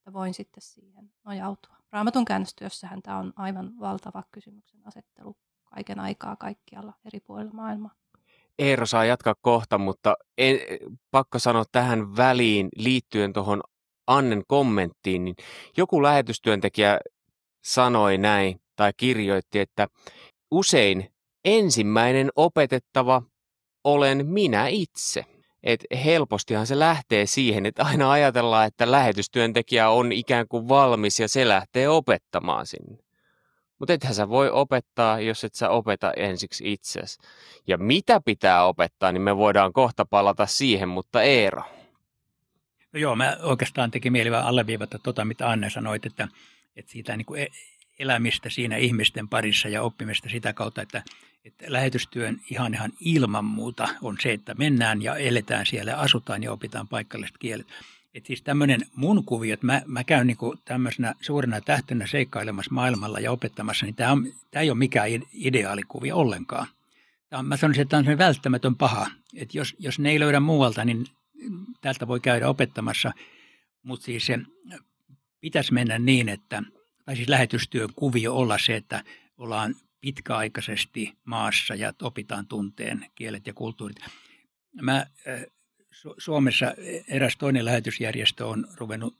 Että voin sitten siihen nojautua. Raamatun käännöstyössähän tämä on aivan valtava kysymyksen asettelu kaiken aikaa kaikkialla eri puolilla maailmaa. Eero saa jatkaa kohta, mutta en, pakko sanoa tähän väliin liittyen tuohon Annen kommenttiin, niin joku lähetystyöntekijä sanoi näin tai kirjoitti, että usein ensimmäinen opetettava olen minä itse. Et helpostihan se lähtee siihen, että aina ajatellaan, että lähetystyöntekijä on ikään kuin valmis ja se lähtee opettamaan sinne. Mutta ethän sä voi opettaa, jos et sä opeta ensiksi itsesi. Ja mitä pitää opettaa, niin me voidaan kohta palata siihen, mutta Eero. No joo, mä oikeastaan teki mieli vaan alleviivata tuota, mitä Anne sanoit, että, että siitä niin kuin e-, elämistä siinä ihmisten parissa ja oppimista sitä kautta, että, että lähetystyön ihan ihan ilman muuta on se, että mennään ja eletään siellä, asutaan ja opitaan paikalliset kielet. että siis tämmöinen mun kuvio, että mä, mä käyn niin tämmöisenä suurena tähtenä seikkailemassa maailmalla ja opettamassa, niin tämä, ei ole mikään ideaalikuvia ollenkaan. Tämä on, mä sanoisin, että tämä on välttämätön paha. Että jos, jos ne ei löydä muualta, niin täältä voi käydä opettamassa. Mutta siis se pitäisi mennä niin, että, tai siis lähetystyön kuvio olla se, että ollaan pitkäaikaisesti maassa ja opitaan tunteen kielet ja kulttuurit. Mä Suomessa eräs toinen lähetysjärjestö on ruvennut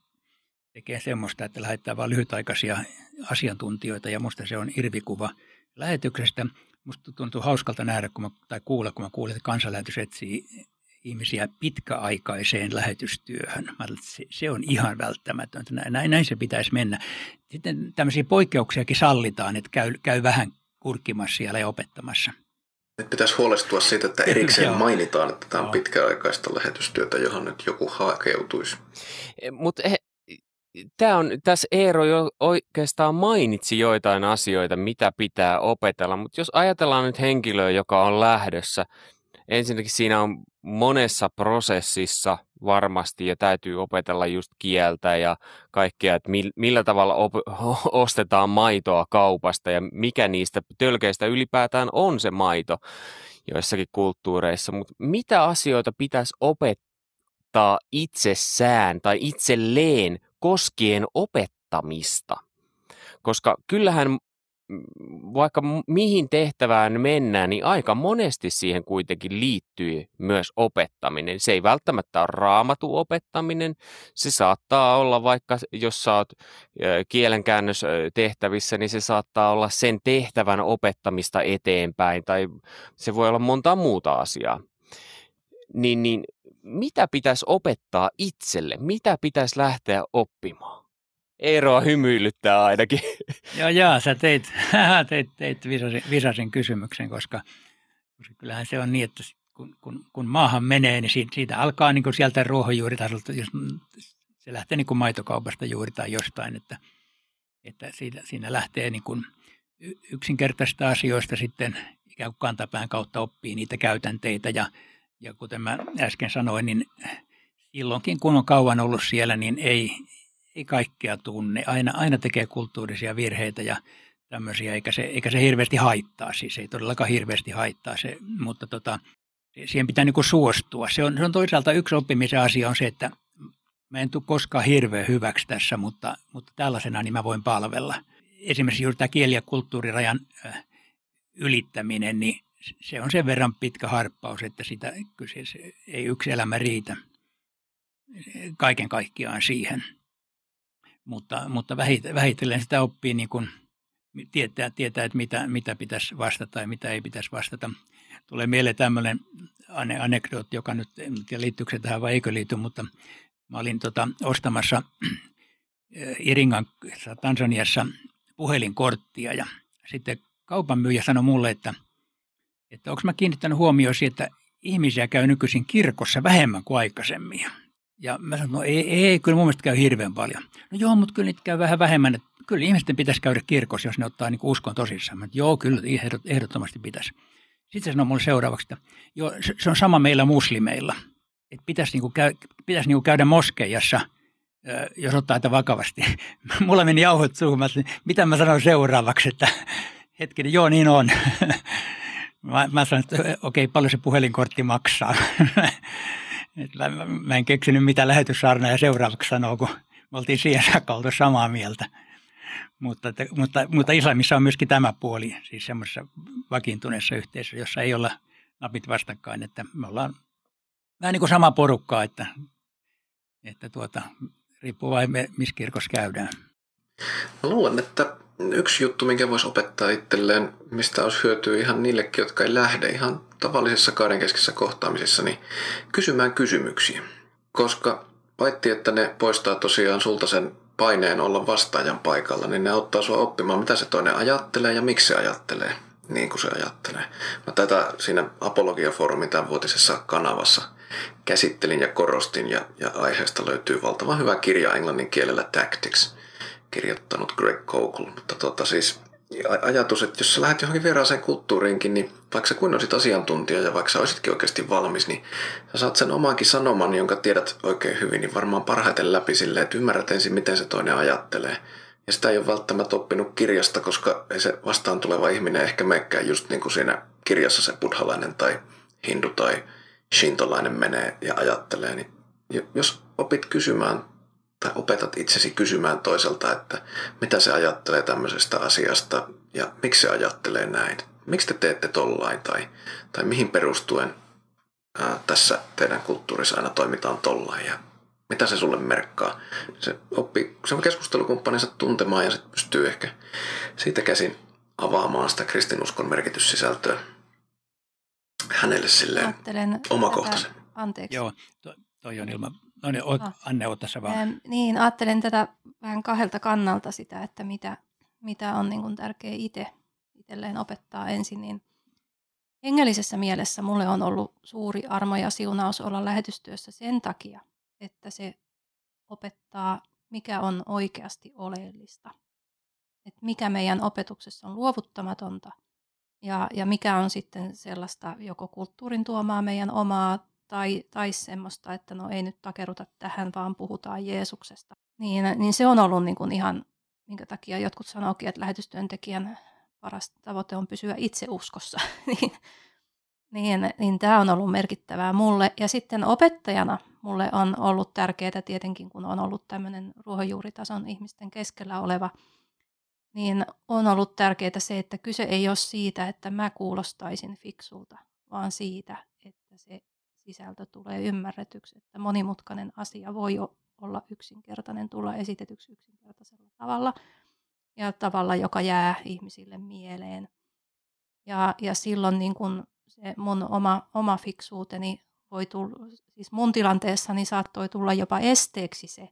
tekemään semmoista, että lähettää vain lyhytaikaisia asiantuntijoita ja musta se on irvikuva lähetyksestä. Musta tuntuu hauskalta nähdä kun mä, tai kuulla, kun mä kuulin, että kansanlähetys etsii ihmisiä pitkäaikaiseen lähetystyöhön. Mä se, se on ihan välttämätöntä. Näin, näin se pitäisi mennä. Sitten tämmöisiä poikkeuksiakin sallitaan, että käy, käy vähän kurkkimassa siellä ja opettamassa. Nyt pitäisi huolestua siitä, että erikseen mainitaan, että tämä on pitkäaikaista lähetystyötä, johon nyt joku hakeutuisi. E, Mutta tämä on, tässä Eero jo oikeastaan mainitsi joitain asioita, mitä pitää opetella, mutta jos ajatellaan nyt henkilöä, joka on lähdössä, ensinnäkin siinä on monessa prosessissa varmasti ja täytyy opetella just kieltä ja kaikkea, että millä tavalla op- ostetaan maitoa kaupasta ja mikä niistä tölkeistä ylipäätään on se maito joissakin kulttuureissa, mutta mitä asioita pitäisi opettaa itsessään tai itselleen koskien opettamista? Koska kyllähän vaikka mihin tehtävään mennään, niin aika monesti siihen kuitenkin liittyy myös opettaminen. Se ei välttämättä ole raamatu opettaminen, se saattaa olla vaikka, jos sä oot kielenkäännös tehtävissä, niin se saattaa olla sen tehtävän opettamista eteenpäin, tai se voi olla monta muuta asiaa. Niin, niin mitä pitäisi opettaa itselle? Mitä pitäisi lähteä oppimaan? Eeroa hymyilyttää ainakin. Joo, joo, sä teit, teit, teit visasin, visasin kysymyksen, koska, koska kyllähän se on niin, että kun, kun, kun maahan menee, niin siitä, siitä alkaa niin kuin sieltä ruohonjuuritasolta, jos se lähtee niin kuin maitokaupasta juuri tai jostain, että, että siitä, siinä lähtee niin kuin yksinkertaisista asioista sitten ikään kuin kantapään kautta oppii niitä käytänteitä ja, ja kuten mä äsken sanoin, niin silloinkin kun on kauan ollut siellä, niin ei, ei kaikkea tunne. Aina, aina tekee kulttuurisia virheitä ja tämmöisiä, eikä se, eikä se hirveästi haittaa. Siis ei todellakaan hirveästi haittaa se, mutta tota, siihen pitää niin suostua. Se on, se on toisaalta yksi oppimisen asia on se, että mä en tule koskaan hirveän hyväksi tässä, mutta, mutta tällaisena niin mä voin palvella. Esimerkiksi juuri tämä kieli- ja kulttuurirajan äh, ylittäminen, niin se on sen verran pitkä harppaus, että sitä, kyllä ei yksi elämä riitä kaiken kaikkiaan siihen mutta, mutta vähitellen sitä oppii niin kuin tietää, tietää, että mitä, mitä pitäisi vastata ja mitä ei pitäisi vastata. Tulee mieleen tämmöinen anekdootti, joka nyt, en tiedä liittyykö se tähän vai eikö liity, mutta mä olin tota, ostamassa eh, Iringan Tansaniassa puhelinkorttia ja sitten kaupan myyjä sanoi mulle, että, että onko mä kiinnittänyt huomioon siihen, että ihmisiä käy nykyisin kirkossa vähemmän kuin aikaisemmin. Ja mä sanoin, no ei, ei, kyllä mun mielestä käy hirveän paljon. No joo, mutta kyllä niitä käy vähän vähemmän. Että kyllä ihmisten pitäisi käydä kirkossa, jos ne ottaa niin uskon tosissaan. Mä, joo, kyllä ehdottomasti pitäisi. Sitten se sanoi mulle seuraavaksi, että joo, se on sama meillä muslimeilla. Että pitäisi, niin kuin, käy, pitäisi niin käydä moskeijassa, jos ottaa tätä vakavasti. Mulla meni jauhot suuhun. Mä, mitä mä sanon seuraavaksi, että hetkinen, joo niin on. Mä, mä sanoin, että okei, paljon se puhelinkortti maksaa. Mä, en keksinyt mitä lähetyssaarna ja seuraavaksi sanoo, kun me oltiin siihen saakka oltu samaa mieltä. Mutta, mutta, mutta islamissa on myöskin tämä puoli, siis semmoisessa vakiintuneessa yhteisössä, jossa ei olla napit vastakkain, että me ollaan vähän niin kuin sama porukka, että, että tuota, riippuu vain missä kirkossa käydään. Mä luulen, että yksi juttu, minkä voisi opettaa itselleen, mistä olisi hyötyä ihan niillekin, jotka ei lähde ihan tavallisessa kahdenkeskisessä kohtaamisessa, niin kysymään kysymyksiä. Koska paitsi, että ne poistaa tosiaan sulta sen paineen olla vastaajan paikalla, niin ne auttaa sua oppimaan, mitä se toinen ajattelee ja miksi se ajattelee niin kuin se ajattelee. Mä tätä siinä Apologia-foorumin tämän vuotisessa kanavassa käsittelin ja korostin ja, ja aiheesta löytyy valtavan hyvä kirja englannin kielellä Tactics – kirjoittanut Greg Koukul. Mutta tota siis ajatus, että jos sä lähdet johonkin vieraaseen kulttuuriinkin, niin vaikka sä kuin olisit asiantuntija ja vaikka sä olisitkin oikeasti valmis, niin sä saat sen omankin sanoman, jonka tiedät oikein hyvin, niin varmaan parhaiten läpi silleen, että ymmärrät ensin, miten se toinen ajattelee. Ja sitä ei ole välttämättä oppinut kirjasta, koska ei se vastaan tuleva ihminen ehkä menekään just niin kuin siinä kirjassa se buddhalainen tai hindu tai shintolainen menee ja ajattelee. Niin jos opit kysymään tai opetat itsesi kysymään toiselta, että mitä se ajattelee tämmöisestä asiasta ja miksi se ajattelee näin. Miksi te teette tollain tai, tai mihin perustuen ää, tässä teidän kulttuurissa aina toimitaan tollain ja mitä se sulle merkkaa. Se oppii sen keskustelukumppaninsa tuntemaan ja sitten pystyy ehkä siitä käsin avaamaan sitä kristinuskon merkityssisältöä hänelle silleen Ajattelen omakohtaisen. Anteeksi. Joo, toi, toi on ilman No niin, oot, ah. Anne, ota se vaan. Ähm, niin, ajattelen tätä vähän kahdelta kannalta sitä, että mitä, mitä on niin kuin tärkeää itse itselleen opettaa ensin. Niin hengellisessä mielessä mulle on ollut suuri armo ja siunaus olla lähetystyössä sen takia, että se opettaa, mikä on oikeasti oleellista. Että mikä meidän opetuksessa on luovuttamatonta ja, ja mikä on sitten sellaista joko kulttuurin tuomaa meidän omaa tai, tai semmoista, että no ei nyt takeruta tähän, vaan puhutaan Jeesuksesta. Niin, niin se on ollut niin kuin ihan, minkä takia jotkut sanoikin, että lähetystyöntekijän paras tavoite on pysyä itse uskossa. niin, niin, niin tämä on ollut merkittävää mulle. Ja sitten opettajana mulle on ollut tärkeää tietenkin, kun on ollut tämmöinen ruohonjuuritason ihmisten keskellä oleva, niin on ollut tärkeää se, että kyse ei ole siitä, että mä kuulostaisin fiksulta, vaan siitä, että se sisältö tulee ymmärretyksi, että monimutkainen asia voi olla yksinkertainen, tulla esitetyksi yksinkertaisella tavalla ja tavalla, joka jää ihmisille mieleen. Ja, ja silloin niin kun se mun oma, oma fiksuuteni voi tulla, siis mun tilanteessani saattoi tulla jopa esteeksi se,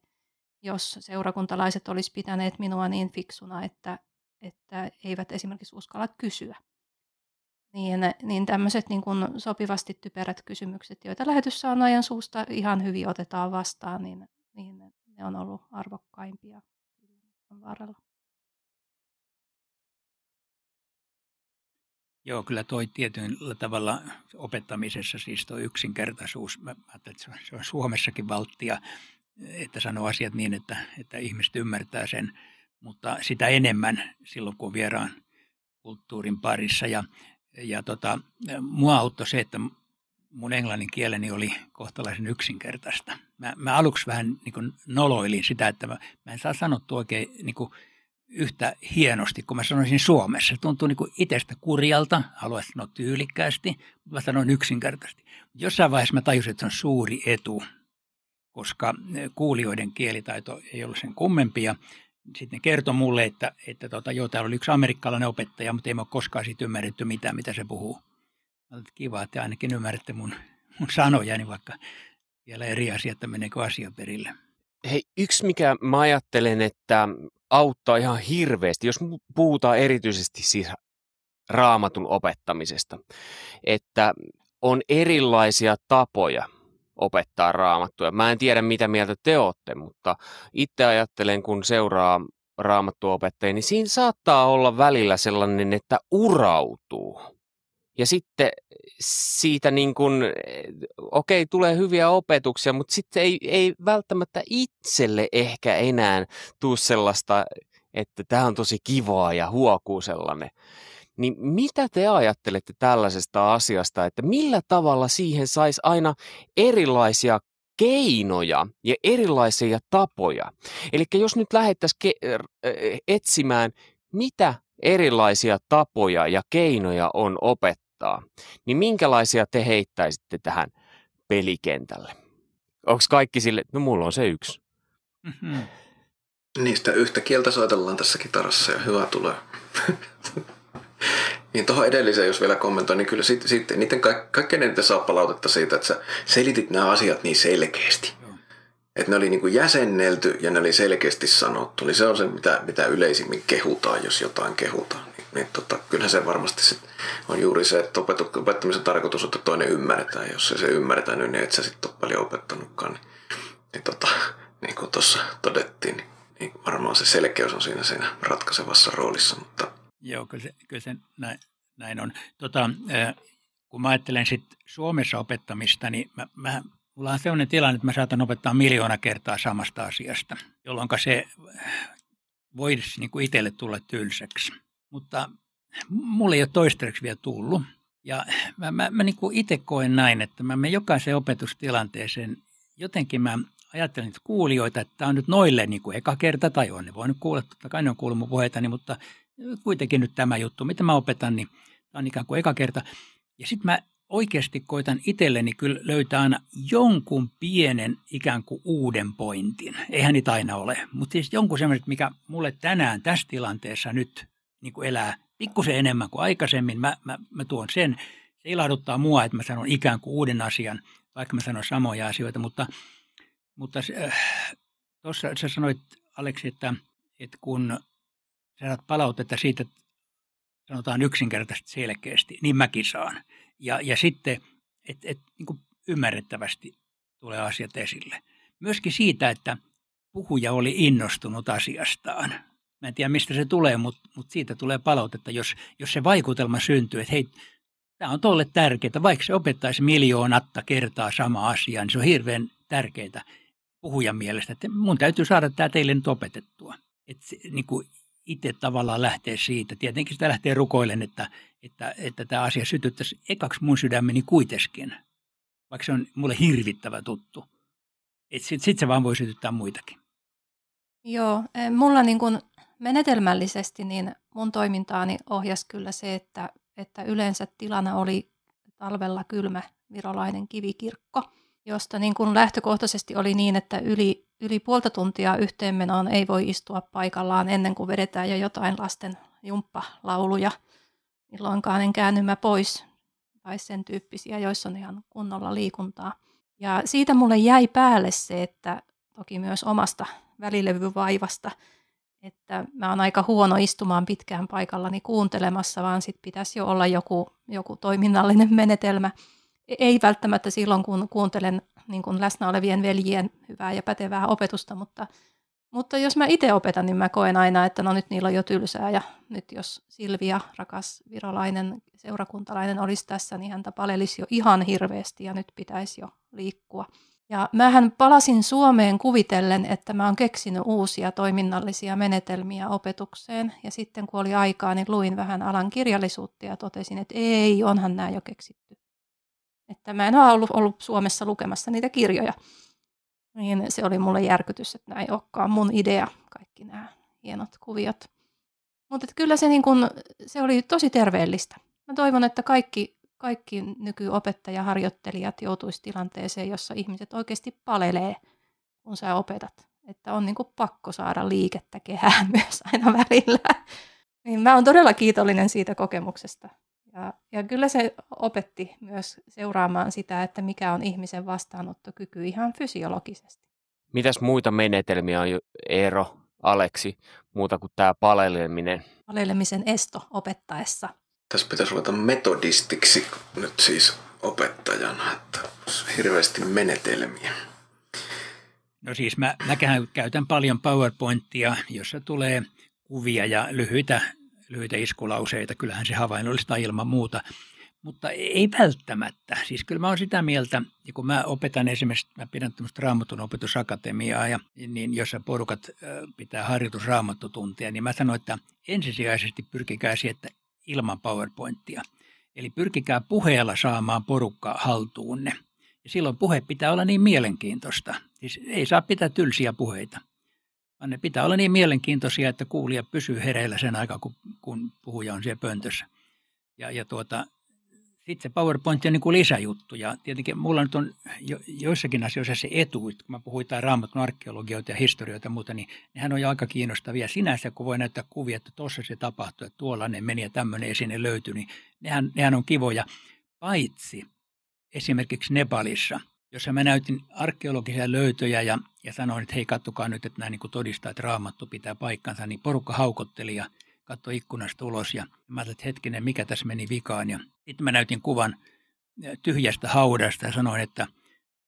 jos seurakuntalaiset olisi pitäneet minua niin fiksuna, että, että eivät esimerkiksi uskalla kysyä niin, niin tämmöiset niin kuin sopivasti typerät kysymykset, joita ajan suusta ihan hyvin otetaan vastaan, niin, niin ne on ollut arvokkaimpia varrella. Joo, kyllä toi tietyllä tavalla opettamisessa, siis tuo yksinkertaisuus, mä että se on Suomessakin valttia, että sanoo asiat niin, että, että ihmiset ymmärtää sen, mutta sitä enemmän silloin, kun vieraan kulttuurin parissa. Ja ja tota, mua auttoi se, että mun englannin kieleni oli kohtalaisen yksinkertaista. Mä, mä aluksi vähän niin kuin noloilin sitä, että mä, mä en saa sanottua oikein niin kuin yhtä hienosti, kun mä sanoisin Suomessa. Se tuntuu niin kuin itsestä kurjalta, haluaisin sanoa tyylikkäästi, mutta mä sanoin yksinkertaisesti. Jossain vaiheessa mä tajusin, että se on suuri etu, koska kuulijoiden kielitaito ei ollut sen kummempia sitten kertoi mulle, että, että tota, joo, täällä oli yksi amerikkalainen opettaja, mutta ei ole koskaan siitä ymmärretty mitään, mitä se puhuu. Että kiva, että ainakin ymmärrätte mun, mun sanojani, vaikka vielä eri asia, että meneekö asia perille. Hei, yksi mikä mä ajattelen, että auttaa ihan hirveästi, jos puhutaan erityisesti siis raamatun opettamisesta, että on erilaisia tapoja – opettaa raamattua. Mä en tiedä, mitä mieltä te olette, mutta itse ajattelen, kun seuraa raamattuopettajia, niin siinä saattaa olla välillä sellainen, että urautuu. Ja sitten siitä niin kuin, okei, tulee hyviä opetuksia, mutta sitten ei, ei välttämättä itselle ehkä enää tuu sellaista, että tämä on tosi kivaa ja huokuu sellainen. Niin mitä te ajattelette tällaisesta asiasta, että millä tavalla siihen saisi aina erilaisia keinoja ja erilaisia tapoja? Eli jos nyt lähdettäisiin ke- etsimään, mitä erilaisia tapoja ja keinoja on opettaa, niin minkälaisia te heittäisitte tähän pelikentälle? Onko kaikki sille, no mulla on se yksi. Mm-hmm. Niistä yhtä kieltä soitellaan tässä kitarassa ja hyvä tulee. Niin tuohon edelliseen, jos vielä kommentoin, niin kyllä sitten sit, niiden ka- kaikkein eniten saa palautetta siitä, että sä selitit nämä asiat niin selkeästi. Että ne oli niin kuin jäsennelty ja ne oli selkeästi sanottu. Niin se on se, mitä, mitä yleisimmin kehutaan, jos jotain kehutaan. Niin, niin tota, kyllähän se varmasti sit on juuri se, että opettamisen tarkoitus on, että toinen ymmärretään. Jos se, se ymmärretään, niin et sä sitten ole paljon opettanutkaan. Niin, niin, tota, niin kuin tuossa todettiin, niin, niin varmaan se selkeys on siinä, siinä ratkaisevassa roolissa. Mutta Joo, kyllä se, kyllä se näin, näin on. Tota, kun mä ajattelen sit Suomessa opettamista, niin mä, mä, mulla on sellainen tilanne, että mä saatan opettaa miljoona kertaa samasta asiasta, jolloin se voisi niin kuin itselle tulla tylsäksi. Mutta mulle ei ole toistaiseksi vielä tullut. Ja mä, mä, mä niin kuin itse koen näin, että mä menen jokaisen opetustilanteeseen, jotenkin mä ajattelen että kuulijoita, että tämä on nyt noille niin kuin eka kerta, tai on ne voinut kuulla, totta kai ne on kuullut mun puheitani, mutta kuitenkin nyt tämä juttu, mitä mä opetan, niin tämä on ikään kuin eka kerta. Ja sitten mä oikeasti koitan itselleni kyllä löytää aina jonkun pienen ikään kuin uuden pointin. Eihän niitä aina ole, mutta siis jonkun semmoinen, mikä mulle tänään tässä tilanteessa nyt niin kuin elää pikkusen enemmän kuin aikaisemmin. Mä, mä, mä tuon sen. Se ilahduttaa mua, että mä sanon ikään kuin uuden asian, vaikka mä sanon samoja asioita, mutta, mutta äh, tuossa sä sanoit, Aleksi, että, että kun saat palautetta siitä, sanotaan yksinkertaisesti selkeästi, niin mäkin saan. Ja, ja sitten, että et, niin ymmärrettävästi tulee asiat esille. Myöskin siitä, että puhuja oli innostunut asiastaan. Mä en tiedä, mistä se tulee, mutta, mutta siitä tulee palautetta, jos, jos se vaikutelma syntyy, että hei, tämä on tolle tärkeää. Vaikka se opettaisi miljoonatta kertaa sama asia, niin se on hirveän tärkeää puhujan mielestä, että mun täytyy saada tämä teille nyt opetettua. Että niin kuin itse tavallaan lähtee siitä. Tietenkin sitä lähtee rukoilen, että, että, että tämä asia sytyttäisi ekaksi mun sydämeni kuitenkin, vaikka se on mulle hirvittävä tuttu. Sitten sit se vaan voi sytyttää muitakin. Joo, e, mulla niin kun menetelmällisesti niin mun toimintaani ohjasi kyllä se, että, että yleensä tilana oli talvella kylmä virolainen kivikirkko, josta niin kun lähtökohtaisesti oli niin, että yli yli puolta tuntia yhteenmenoon ei voi istua paikallaan ennen kuin vedetään jo jotain lasten jumppalauluja. Milloinkaan en käännymä pois tai sen tyyppisiä, joissa on ihan kunnolla liikuntaa. Ja siitä mulle jäi päälle se, että toki myös omasta välilevyvaivasta, että mä oon aika huono istumaan pitkään paikallani kuuntelemassa, vaan sit pitäisi jo olla joku, joku toiminnallinen menetelmä. Ei välttämättä silloin, kun kuuntelen niin kuin läsnä olevien veljien hyvää ja pätevää opetusta, mutta, mutta jos mä itse opetan, niin mä koen aina, että no nyt niillä on jo tylsää ja nyt jos Silvia, rakas virolainen seurakuntalainen olisi tässä, niin häntä palelisi jo ihan hirveästi ja nyt pitäisi jo liikkua. Ja mähän palasin Suomeen kuvitellen, että mä oon keksinyt uusia toiminnallisia menetelmiä opetukseen. Ja sitten kun oli aikaa, niin luin vähän alan kirjallisuutta ja totesin, että ei, onhan nämä jo keksitty. Että mä en ole ollut, ollut Suomessa lukemassa niitä kirjoja. Niin se oli mulle järkytys, että näin olekaan mun idea, kaikki nämä hienot kuviot. Mutta kyllä se, niin kun, se oli tosi terveellistä. Mä toivon, että kaikki, kaikki nykyopettajaharjoittelijat joutuisi tilanteeseen, jossa ihmiset oikeasti palelee, kun sä opetat. Että on niin pakko saada liikettä kehään myös aina välillä. Niin mä oon todella kiitollinen siitä kokemuksesta. Ja, ja kyllä se opetti myös seuraamaan sitä, että mikä on ihmisen vastaanottokyky ihan fysiologisesti. Mitäs muita menetelmiä on Eero, Aleksi, muuta kuin tämä paleleminen? Palelemisen esto opettaessa. Tässä pitäisi ruveta metodistiksi nyt siis opettajana, että hirveästi menetelmiä. No siis mä, mäkään käytän paljon PowerPointia, jossa tulee kuvia ja lyhyitä lyhyitä iskulauseita, kyllähän se havainnollista ilman muuta. Mutta ei välttämättä. Siis kyllä mä oon sitä mieltä, ja kun mä opetan esimerkiksi, mä pidän tämmöistä raamatun opetusakatemiaa, ja, niin jossa porukat pitää harjoitusraamattotuntia, niin mä sanon, että ensisijaisesti pyrkikää siihen, että ilman PowerPointia. Eli pyrkikää puheella saamaan porukkaa haltuunne. Ja silloin puhe pitää olla niin mielenkiintoista. Siis ei saa pitää tylsiä puheita vaan ne pitää olla niin mielenkiintoisia, että kuulija pysyy hereillä sen aikaa, kun, kun puhuja on siellä pöntössä. Ja, ja tuota, sitten se PowerPoint on niin kuin lisäjuttu. Ja tietenkin mulla nyt on jo, joissakin asioissa se etu, että kun mä puhuin jotain raamatun arkeologioita ja historioita ja muuta, niin nehän on jo aika kiinnostavia sinänsä, kun voi näyttää kuvia, että tuossa se tapahtui, että tuolla ne meni ja tämmöinen esine löytyi, niin nehän, nehän on kivoja. Paitsi esimerkiksi Nepalissa – jossa mä näytin arkeologisia löytöjä ja, ja sanoin, että hei, kattokaa nyt, että nämä niin todistaa, että raamattu pitää paikkansa, niin porukka haukotteli ja katsoi ikkunasta ulos ja mä ajattelin, että hetkinen, mikä tässä meni vikaan. Ja sitten mä näytin kuvan tyhjästä haudasta ja sanoin, että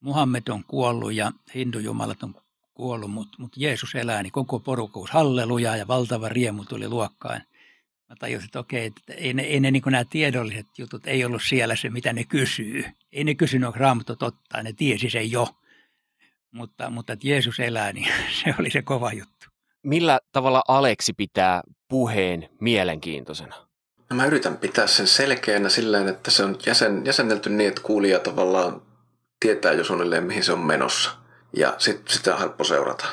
Muhammed on kuollut ja hindujumalat on kuollut, mutta, mutta Jeesus elää, niin koko porukkuus halleluja ja valtava riemu tuli luokkaan. Mä tajusin, että okei, että ei ne, ei ne niin nämä tiedolliset jutut ei ollut siellä se, mitä ne kysyy. Ei ne kysynyt, onko raamattu totta, ne tiesi sen jo. Mutta, mutta että Jeesus elää, niin se oli se kova juttu. Millä tavalla Aleksi pitää puheen mielenkiintoisena? No mä yritän pitää sen selkeänä silleen, että se on jäsen, jäsennelty niin, että kuulija tavallaan tietää jo suunnilleen, mihin se on menossa. Ja sit, sitä on helppo seurata.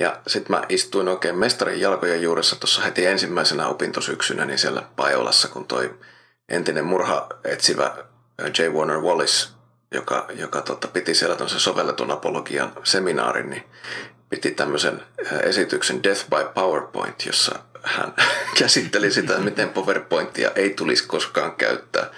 Ja sitten mä istuin oikein mestarin jalkojen juuressa tuossa heti ensimmäisenä opintosyksynä, niin siellä Pajolassa, kun toi entinen murha etsivä J. Warner Wallace, joka, joka tota, piti siellä sovelletun apologian seminaarin, niin piti tämmöisen esityksen Death by PowerPoint, jossa hän käsitteli sitä, miten PowerPointia ei tulisi koskaan käyttää.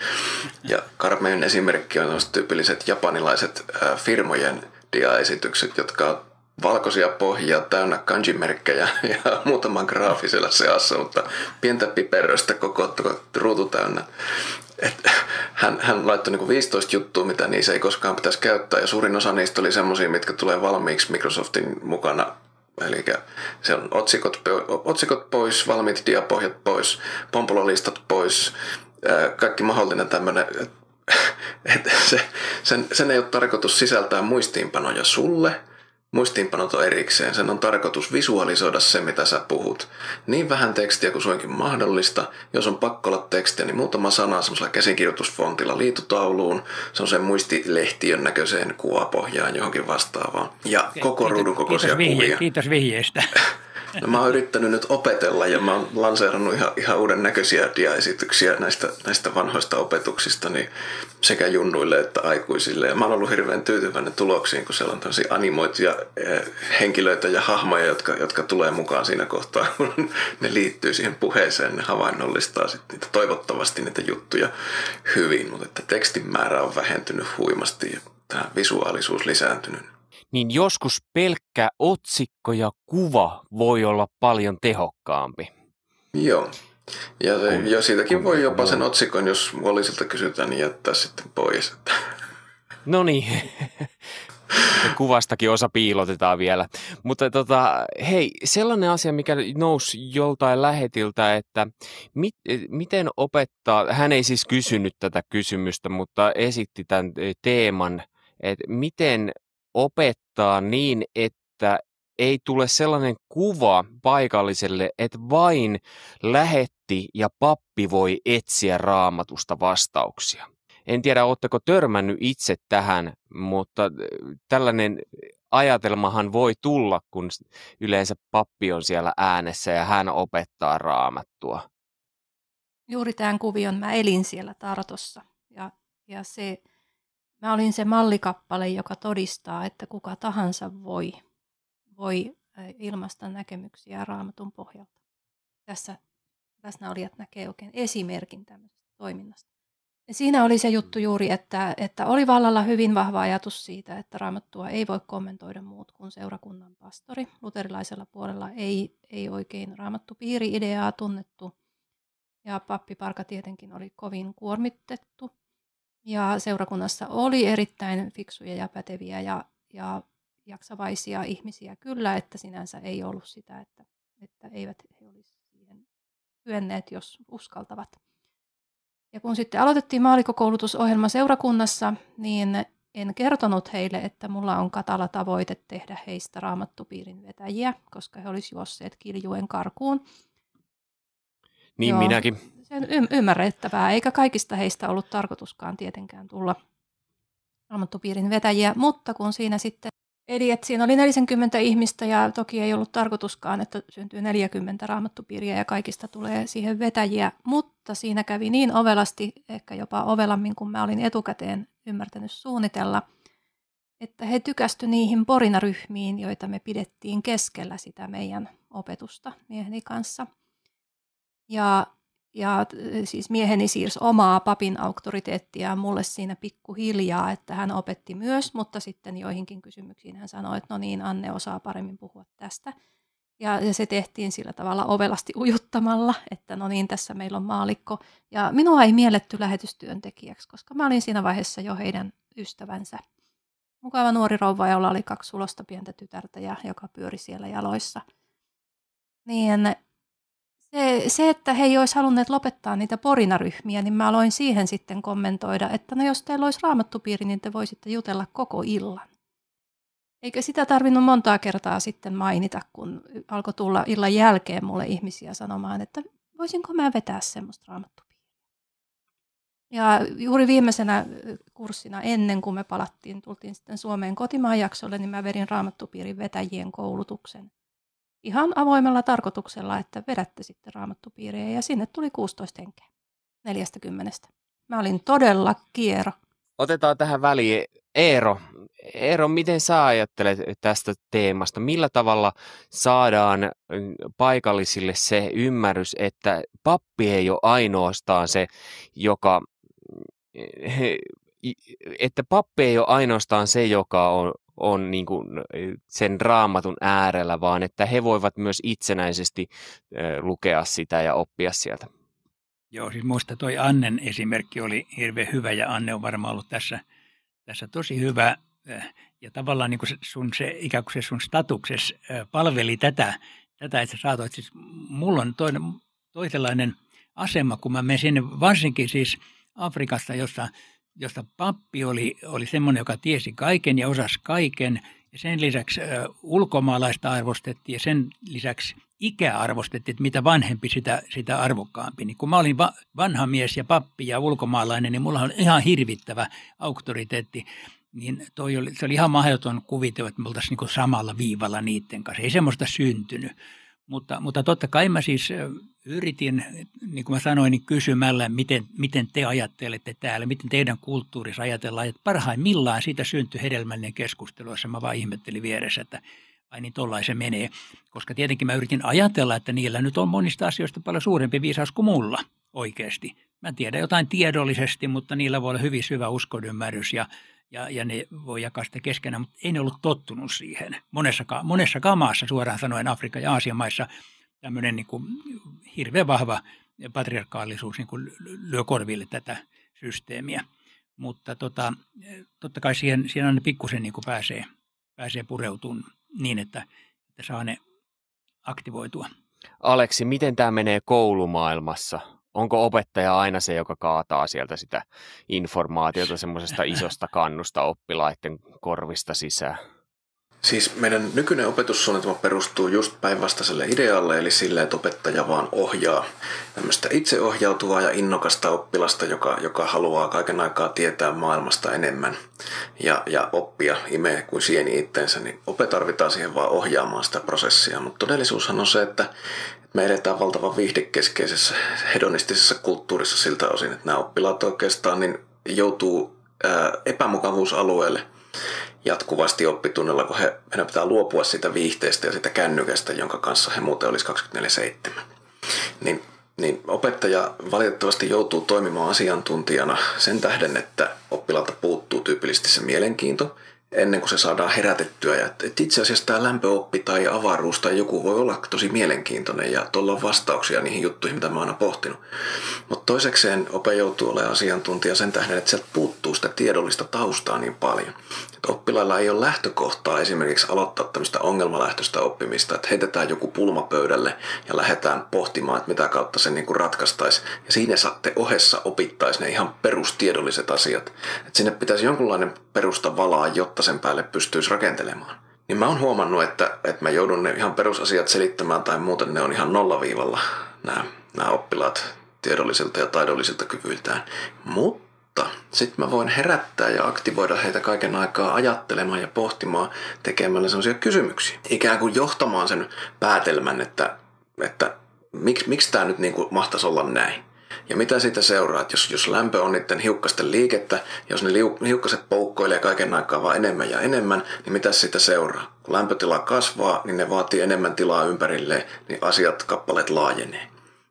Ja karmeen esimerkki on tyypilliset japanilaiset firmojen diaesitykset, jotka on valkoisia pohjia täynnä kanjimerkkejä ja muutaman graafisella seassa, mutta pientä piperöstä koko ruutu täynnä. Et hän, hän laittoi niin 15 juttua, mitä niissä ei koskaan pitäisi käyttää, ja suurin osa niistä oli semmoisia, mitkä tulee valmiiksi Microsoftin mukana. Eli se on otsikot, otsikot pois, valmiit diapohjat pois, pompololistat pois, kaikki mahdollinen tämmöinen, se, sen, sen ei ole tarkoitus sisältää muistiinpanoja sulle – Muistiinpanot on erikseen. Sen on tarkoitus visualisoida se, mitä sä puhut. Niin vähän tekstiä kuin suinkin mahdollista. Jos on pakko olla tekstiä, niin muutama sana semmoisella käsikirjoitusfontilla liitutauluun. Se on sen muistilehtiön näköiseen kuvapohjaan johonkin vastaavaan. Ja koko ruudun kokoisia kiitos kuvia. Kiitos vihjeestä. No mä oon yrittänyt nyt opetella ja mä oon lanseerannut ihan, ihan uuden näköisiä diaesityksiä näistä, näistä vanhoista opetuksista niin sekä junnuille että aikuisille. Ja mä oon ollut hirveän tyytyväinen tuloksiin, kun siellä on tämmöisiä animoituja eh, henkilöitä ja hahmoja, jotka, jotka tulee mukaan siinä kohtaa, kun ne liittyy siihen puheeseen, ne havainnollistaa sitten niitä, toivottavasti niitä juttuja hyvin, mutta että tekstin määrä on vähentynyt huimasti ja tämä visuaalisuus lisääntynyt niin joskus pelkkä otsikko ja kuva voi olla paljon tehokkaampi. Joo. Ja, se, kun, ja siitäkin kun, voi jopa sen otsikon, jos Wallisilta kysytään, niin jättää sitten pois. No niin. Kuvastakin osa piilotetaan vielä. Mutta tota, hei, sellainen asia, mikä nousi joltain lähetiltä, että mit, miten opettaa, hän ei siis kysynyt tätä kysymystä, mutta esitti tämän teeman, että miten opettaa niin, että ei tule sellainen kuva paikalliselle, että vain lähetti ja pappi voi etsiä raamatusta vastauksia. En tiedä, oletteko törmännyt itse tähän, mutta äh, tällainen ajatelmahan voi tulla, kun yleensä pappi on siellä äänessä ja hän opettaa raamattua. Juuri tämän kuvion mä elin siellä Tartossa ja, ja se Mä olin se mallikappale, joka todistaa, että kuka tahansa voi, voi ilmaista näkemyksiä raamatun pohjalta. Tässä läsnäolijat näkee oikein esimerkin tämmöisestä toiminnasta. Ja siinä oli se juttu juuri, että, että oli vallalla hyvin vahva ajatus siitä, että raamattua ei voi kommentoida muut kuin seurakunnan pastori. Luterilaisella puolella ei, ei oikein raamattu piiri-ideaa tunnettu. Ja pappiparka tietenkin oli kovin kuormitettu ja seurakunnassa oli erittäin fiksuja ja päteviä ja, ja jaksavaisia ihmisiä kyllä, että sinänsä ei ollut sitä, että, että eivät he olisi siihen kyenneet, jos uskaltavat. Ja kun sitten aloitettiin maalikokoulutusohjelma seurakunnassa, niin en kertonut heille, että mulla on katala tavoite tehdä heistä raamattupiirin vetäjiä, koska he olisivat juosseet kiljuen karkuun. Niin Joo. minäkin se on ymmärrettävää, eikä kaikista heistä ollut tarkoituskaan tietenkään tulla raamattupiirin vetäjiä, mutta kun siinä sitten, eli että siinä oli 40 ihmistä ja toki ei ollut tarkoituskaan, että syntyy 40 raamattupiiriä ja kaikista tulee siihen vetäjiä, mutta siinä kävi niin ovelasti, ehkä jopa ovelammin kuin mä olin etukäteen ymmärtänyt suunnitella, että he tykästy niihin porinaryhmiin, joita me pidettiin keskellä sitä meidän opetusta mieheni kanssa. Ja ja siis mieheni siirsi omaa papin auktoriteettia mulle siinä pikkuhiljaa, että hän opetti myös, mutta sitten joihinkin kysymyksiin hän sanoi, että no niin, Anne osaa paremmin puhua tästä. Ja, ja se tehtiin sillä tavalla ovelasti ujuttamalla, että no niin, tässä meillä on maalikko. Ja minua ei mielletty lähetystyöntekijäksi, koska mä olin siinä vaiheessa jo heidän ystävänsä. Mukava nuori rouva, jolla oli kaksi sulosta pientä tytärtä ja joka pyöri siellä jaloissa. Niin Se, se, että he ei olisi halunneet lopettaa niitä porinaryhmiä, niin mä aloin siihen sitten kommentoida, että no jos teillä olisi raamattupiiri, niin te voisitte jutella koko illan. Eikä sitä tarvinnut montaa kertaa sitten mainita, kun alkoi tulla illan jälkeen mulle ihmisiä sanomaan, että voisinko mä vetää semmoista raamattupiiriä. Ja juuri viimeisenä kurssina ennen kuin me palattiin, tultiin sitten Suomeen kotimaan jaksolle, niin mä vedin raamattupiirin vetäjien koulutuksen. Ihan avoimella tarkoituksella, että vedätte sitten raamattupiiriä ja sinne tuli 16 henkeä 40. Mä olin todella kiero. Otetaan tähän väliin Eero. Eero, miten sä ajattelet tästä teemasta? Millä tavalla saadaan paikallisille se ymmärrys, että pappi ei ole ainoastaan se, joka että pappi ei ole ainoastaan se, joka on, on niin kuin sen raamatun äärellä, vaan että he voivat myös itsenäisesti lukea sitä ja oppia sieltä. Joo, siis minusta toi Annen esimerkki oli hirveän hyvä ja Anne on varmaan ollut tässä, tässä tosi hyvä. Ja tavallaan niin kuin sun se, ikään kuin se sun statukses palveli tätä, tätä että sä saatoit, siis mulla on toinen, toisenlainen asema, kun mä menen sinne, varsinkin siis Afrikassa, jossa, jossa pappi oli, oli semmoinen, joka tiesi kaiken ja osasi kaiken. Ja sen lisäksi ulkomaalaista arvostettiin ja sen lisäksi ikä arvostettiin, että mitä vanhempi, sitä, sitä arvokkaampi. Niin kun mä olin va- vanha mies ja pappi ja ulkomaalainen, niin mulla on ihan hirvittävä auktoriteetti. Niin toi oli, se oli ihan mahdoton kuvitella, että me oltaisiin niin samalla viivalla niiden kanssa. Ei semmoista syntynyt. Mutta, mutta totta kai mä siis yritin, niin kuin mä sanoin, niin kysymällä, miten, miten te ajattelette täällä, miten teidän kulttuurissa ajatellaan. Että parhaimmillaan siitä syntyi hedelmällinen keskustelu, jossa mä vaan ihmettelin vieressä, että ai niin tollain se menee. Koska tietenkin mä yritin ajatella, että niillä nyt on monista asioista paljon suurempi viisaus kuin mulla oikeasti. Mä tiedän jotain tiedollisesti, mutta niillä voi olla hyvin syvä uskodymärrys ja ja, ja ne voi jakaa sitä keskenään, mutta ei ne ollut tottunut siihen. Monessakaan, monessakaan maassa, suoraan sanoen Afrikan ja Aasian maissa, tämmöinen niin kuin hirveän vahva patriarkaalisuus niin kuin lyö korville tätä systeemiä. Mutta tota, totta kai siihen, siihen aina pikkusen niin pääsee, pääsee pureutumaan niin, että, että saa ne aktivoitua. Aleksi, miten tämä menee koulumaailmassa? Onko opettaja aina se, joka kaataa sieltä sitä informaatiota semmoisesta isosta kannusta oppilaiden korvista sisään? Siis meidän nykyinen opetussuunnitelma perustuu just päinvastaiselle idealle, eli sille, että opettaja vaan ohjaa tämmöistä itseohjautuvaa ja innokasta oppilasta, joka, joka haluaa kaiken aikaa tietää maailmasta enemmän ja, ja oppia imee kuin sieni itsensä, niin ope tarvitaan siihen vaan ohjaamaan sitä prosessia. Mutta todellisuushan on se, että me eletään valtavan viihdekeskeisessä hedonistisessa kulttuurissa siltä osin, että nämä oppilaat oikeastaan niin joutuu epämukavuusalueelle jatkuvasti oppitunnilla, kun he, heidän pitää luopua siitä viihteestä ja siitä kännykästä, jonka kanssa he muuten olisi 24-7. Niin, niin opettaja valitettavasti joutuu toimimaan asiantuntijana sen tähden, että oppilaalta puuttuu tyypillisesti se mielenkiinto – ennen kuin se saadaan herätettyä. Ja että itse asiassa tämä lämpöoppi tai avaruus tai joku voi olla tosi mielenkiintoinen ja tuolla on vastauksia niihin juttuihin, mitä mä oon aina pohtinut. Mutta toisekseen ope joutuu olemaan asiantuntija sen tähden, että sieltä puuttuu sitä tiedollista taustaa niin paljon. Että oppilailla ei ole lähtökohtaa esimerkiksi aloittaa tämmöistä ongelmalähtöistä oppimista, että heitetään joku pulma pöydälle ja lähdetään pohtimaan, että mitä kautta se niin ratkaistaan Ja siinä saatte ohessa opittaisi ne ihan perustiedolliset asiat. Että sinne pitäisi jonkunlainen perusta valaa, jotta sen päälle pystyisi rakentelemaan. Niin mä oon huomannut, että, että mä joudun ne ihan perusasiat selittämään tai muuten ne on ihan nollaviivalla nämä, nämä oppilaat tiedollisilta ja taidollisilta kyvyiltään. Mutta sitten mä voin herättää ja aktivoida heitä kaiken aikaa ajattelemaan ja pohtimaan tekemällä sellaisia kysymyksiä. Ikään kuin johtamaan sen päätelmän, että, että miksi, miksi tämä nyt niin kuin mahtaisi olla näin. Ja mitä siitä seuraa, että jos, jos lämpö on niiden hiukkasten liikettä, jos ne liu, hiukkaset poukkoilee kaiken aikaa vaan enemmän ja enemmän, niin mitä siitä seuraa? Kun lämpötila kasvaa, niin ne vaatii enemmän tilaa ympärilleen, niin asiat, kappaleet laajenee.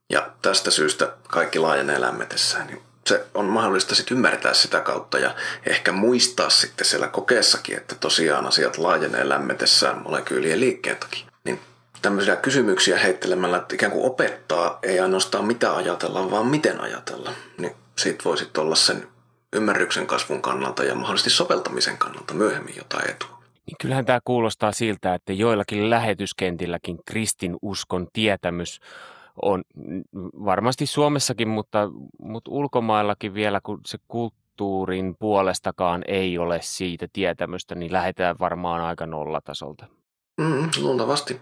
Ja tästä syystä kaikki laajenee lämmetessään. Niin se on mahdollista sitten ymmärtää sitä kautta ja ehkä muistaa sitten siellä kokeessakin, että tosiaan asiat laajenee lämmetessään molekyylien liikkeen takia tämmöisiä kysymyksiä heittelemällä, että ikään kuin opettaa ei ainoastaan mitä ajatella, vaan miten ajatella. Niin siitä voisi olla sen ymmärryksen kasvun kannalta ja mahdollisesti soveltamisen kannalta myöhemmin jotain etua. Niin kyllähän tämä kuulostaa siltä, että joillakin lähetyskentilläkin kristin uskon tietämys on varmasti Suomessakin, mutta, mutta ulkomaillakin vielä, kun se kulttuurin puolestakaan ei ole siitä tietämystä, niin lähdetään varmaan aika nollatasolta. Mm, luultavasti.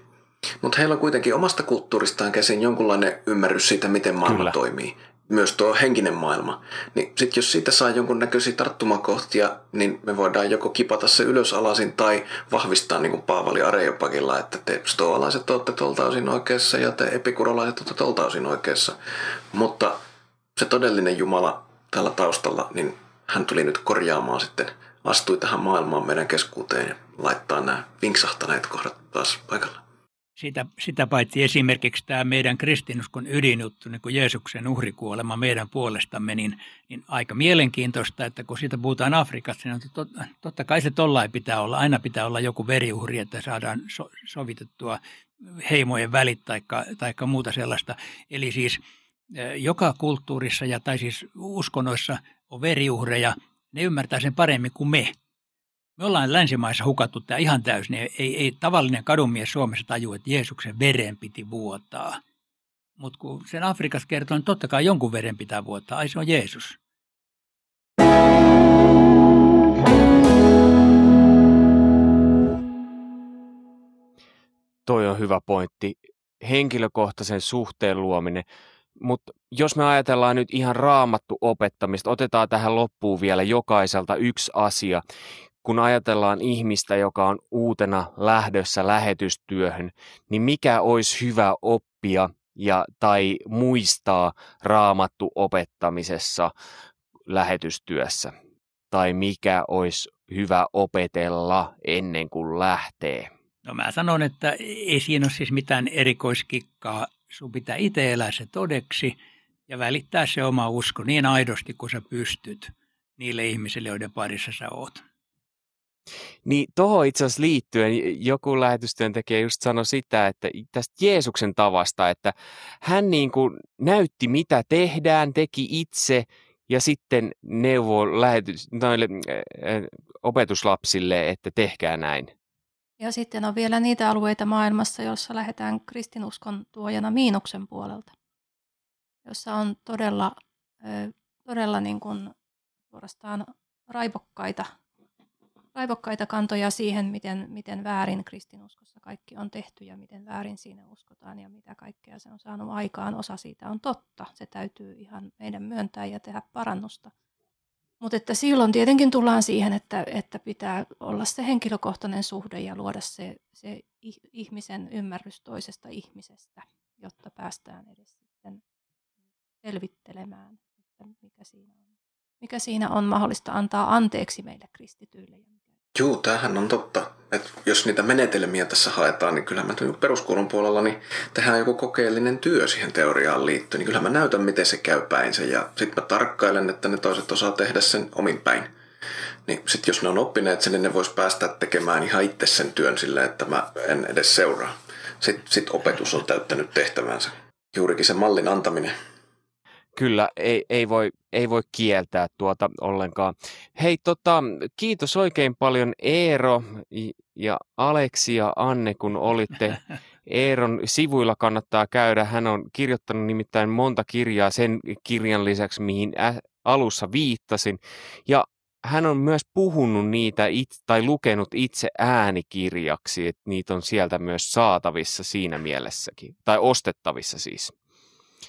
Mutta heillä on kuitenkin omasta kulttuuristaan käsin jonkunlainen ymmärrys siitä, miten maailma Kyllä. toimii myös tuo henkinen maailma. Niin sitten jos siitä saa jonkunnäköisiä tarttumakohtia, niin me voidaan joko kipata se ylös alasin tai vahvistaa niin kuin Paavali Areopagilla, että te stoalaiset olette tuolta osin oikeassa ja te epikurolaiset olette tuolta osin oikeassa. Mutta se todellinen Jumala täällä taustalla, niin hän tuli nyt korjaamaan sitten, astui tähän maailmaan meidän keskuuteen ja laittaa nämä vinksahtaneet kohdat taas paikalle. Sitä, sitä paitsi esimerkiksi tämä meidän kristinuskon ydinjuttu, niin kuin Jeesuksen uhrikuolema meidän puolestamme, niin, niin aika mielenkiintoista, että kun siitä puhutaan Afrikassa, niin tot, totta kai se tollain pitää olla. Aina pitää olla joku veriuhri, että saadaan so, sovitettua heimojen välit tai muuta sellaista. Eli siis joka kulttuurissa ja tai siis uskonnoissa on veriuhreja, ne ymmärtää sen paremmin kuin me – me ollaan länsimaissa hukattu tämä ihan täysin. Ei, ei, tavallinen kadunmies Suomessa taju, että Jeesuksen veren piti vuotaa. Mutta kun sen Afrikassa kertoo, niin totta kai jonkun veren pitää vuotaa. Ai se on Jeesus. Toi on hyvä pointti. Henkilökohtaisen suhteen luominen. Mutta jos me ajatellaan nyt ihan raamattu opettamista, otetaan tähän loppuun vielä jokaiselta yksi asia kun ajatellaan ihmistä, joka on uutena lähdössä lähetystyöhön, niin mikä olisi hyvä oppia ja, tai muistaa raamattu opettamisessa lähetystyössä? Tai mikä olisi hyvä opetella ennen kuin lähtee? No mä sanon, että ei siinä ole siis mitään erikoiskikkaa. Sun pitää itse elää se todeksi ja välittää se oma usko niin aidosti kuin sä pystyt niille ihmisille, joiden parissa sä oot. Niin tuohon itse asiassa liittyen joku lähetystyöntekijä just sanoi sitä, että tästä Jeesuksen tavasta, että hän niin kuin näytti mitä tehdään, teki itse ja sitten neuvoi lähetys, noille äh, opetuslapsille, että tehkää näin. Ja sitten on vielä niitä alueita maailmassa, joissa lähdetään kristinuskon tuojana miinuksen puolelta, jossa on todella, todella niin kuin suorastaan raivokkaita raivokkaita kantoja siihen, miten, miten väärin kristinuskossa kaikki on tehty ja miten väärin siinä uskotaan ja mitä kaikkea se on saanut aikaan. Osa siitä on totta. Se täytyy ihan meidän myöntää ja tehdä parannusta. Mutta että silloin tietenkin tullaan siihen, että, että pitää olla se henkilökohtainen suhde ja luoda se, se ihmisen ymmärrys toisesta ihmisestä, jotta päästään edes sitten selvittelemään, että mikä siinä on. Mikä siinä on mahdollista antaa anteeksi meille kristityille Joo, tämähän on totta. Et jos niitä menetelmiä tässä haetaan, niin kyllähän mä peruskoulun puolella niin tehdään joku kokeellinen työ siihen teoriaan liittyen. Niin kyllähän mä näytän, miten se käy päinsä ja sitten mä tarkkailen, että ne toiset osaa tehdä sen omin päin. Niin sitten jos ne on oppineet sen, niin ne vois päästä tekemään ihan itse sen työn silleen, että mä en edes seuraa. Sitten sit opetus on täyttänyt tehtävänsä. Juurikin se mallin antaminen kyllä ei, ei, voi, ei voi kieltää tuota ollenkaan. Hei, tota, kiitos oikein paljon Eero ja Aleksi ja Anne, kun olitte Eeron sivuilla kannattaa käydä. Hän on kirjoittanut nimittäin monta kirjaa sen kirjan lisäksi, mihin alussa viittasin. Ja hän on myös puhunut niitä it, tai lukenut itse äänikirjaksi, että niitä on sieltä myös saatavissa siinä mielessäkin, tai ostettavissa siis.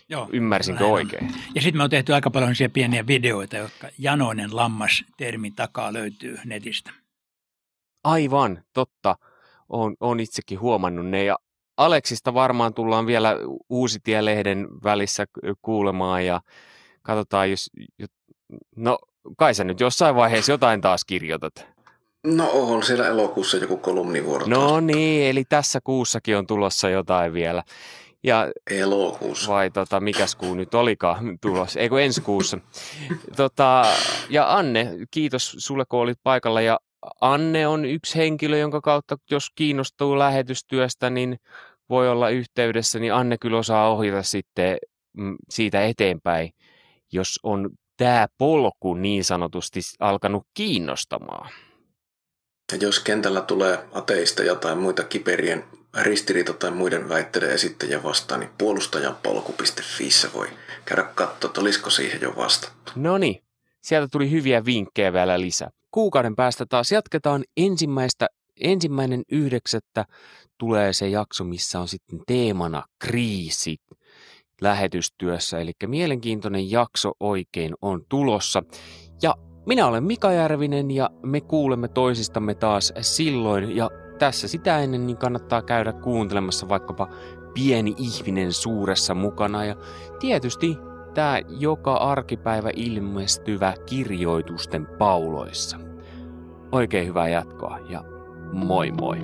Joo, Ymmärsinkö näin oikein? Ja sitten me on tehty aika paljon pieniä videoita, jotka janoinen lammas termin takaa löytyy netistä. Aivan, totta. Olen, olen itsekin huomannut ne. Ja Aleksista varmaan tullaan vielä Uusitie-lehden välissä kuulemaan ja katsotaan, jos... No, kai sä nyt jossain vaiheessa jotain taas kirjoitat. No on siellä elokuussa joku kolumnivuoro. No niin, eli tässä kuussakin on tulossa jotain vielä. Ja, Elokuussa. Vai tota, mikäs kuu nyt olikaan tulossa, eikö ensi kuussa. Tota, ja Anne, kiitos sulle kun olit paikalla. Ja Anne on yksi henkilö, jonka kautta jos kiinnostuu lähetystyöstä, niin voi olla yhteydessä, niin Anne kyllä osaa ohjata sitten mm, siitä eteenpäin, jos on tämä polku niin sanotusti alkanut kiinnostamaan. Ja jos kentällä tulee ateista tai muita kiperien ristiriita tai muiden väitteiden esittäjä vastaan, niin puolustajanpolku.fi voi käydä katsoa, että olisiko siihen jo vastattu. No niin, sieltä tuli hyviä vinkkejä vielä lisää. Kuukauden päästä taas jatketaan ensimmäistä, ensimmäinen yhdeksättä tulee se jakso, missä on sitten teemana kriisi lähetystyössä. Eli mielenkiintoinen jakso oikein on tulossa. Ja minä olen Mika Järvinen ja me kuulemme toisistamme taas silloin. Ja tässä sitä ennen niin kannattaa käydä kuuntelemassa vaikkapa pieni ihminen suuressa mukana. Ja tietysti tämä joka arkipäivä ilmestyvä kirjoitusten pauloissa. Oikein hyvää jatkoa ja moi moi!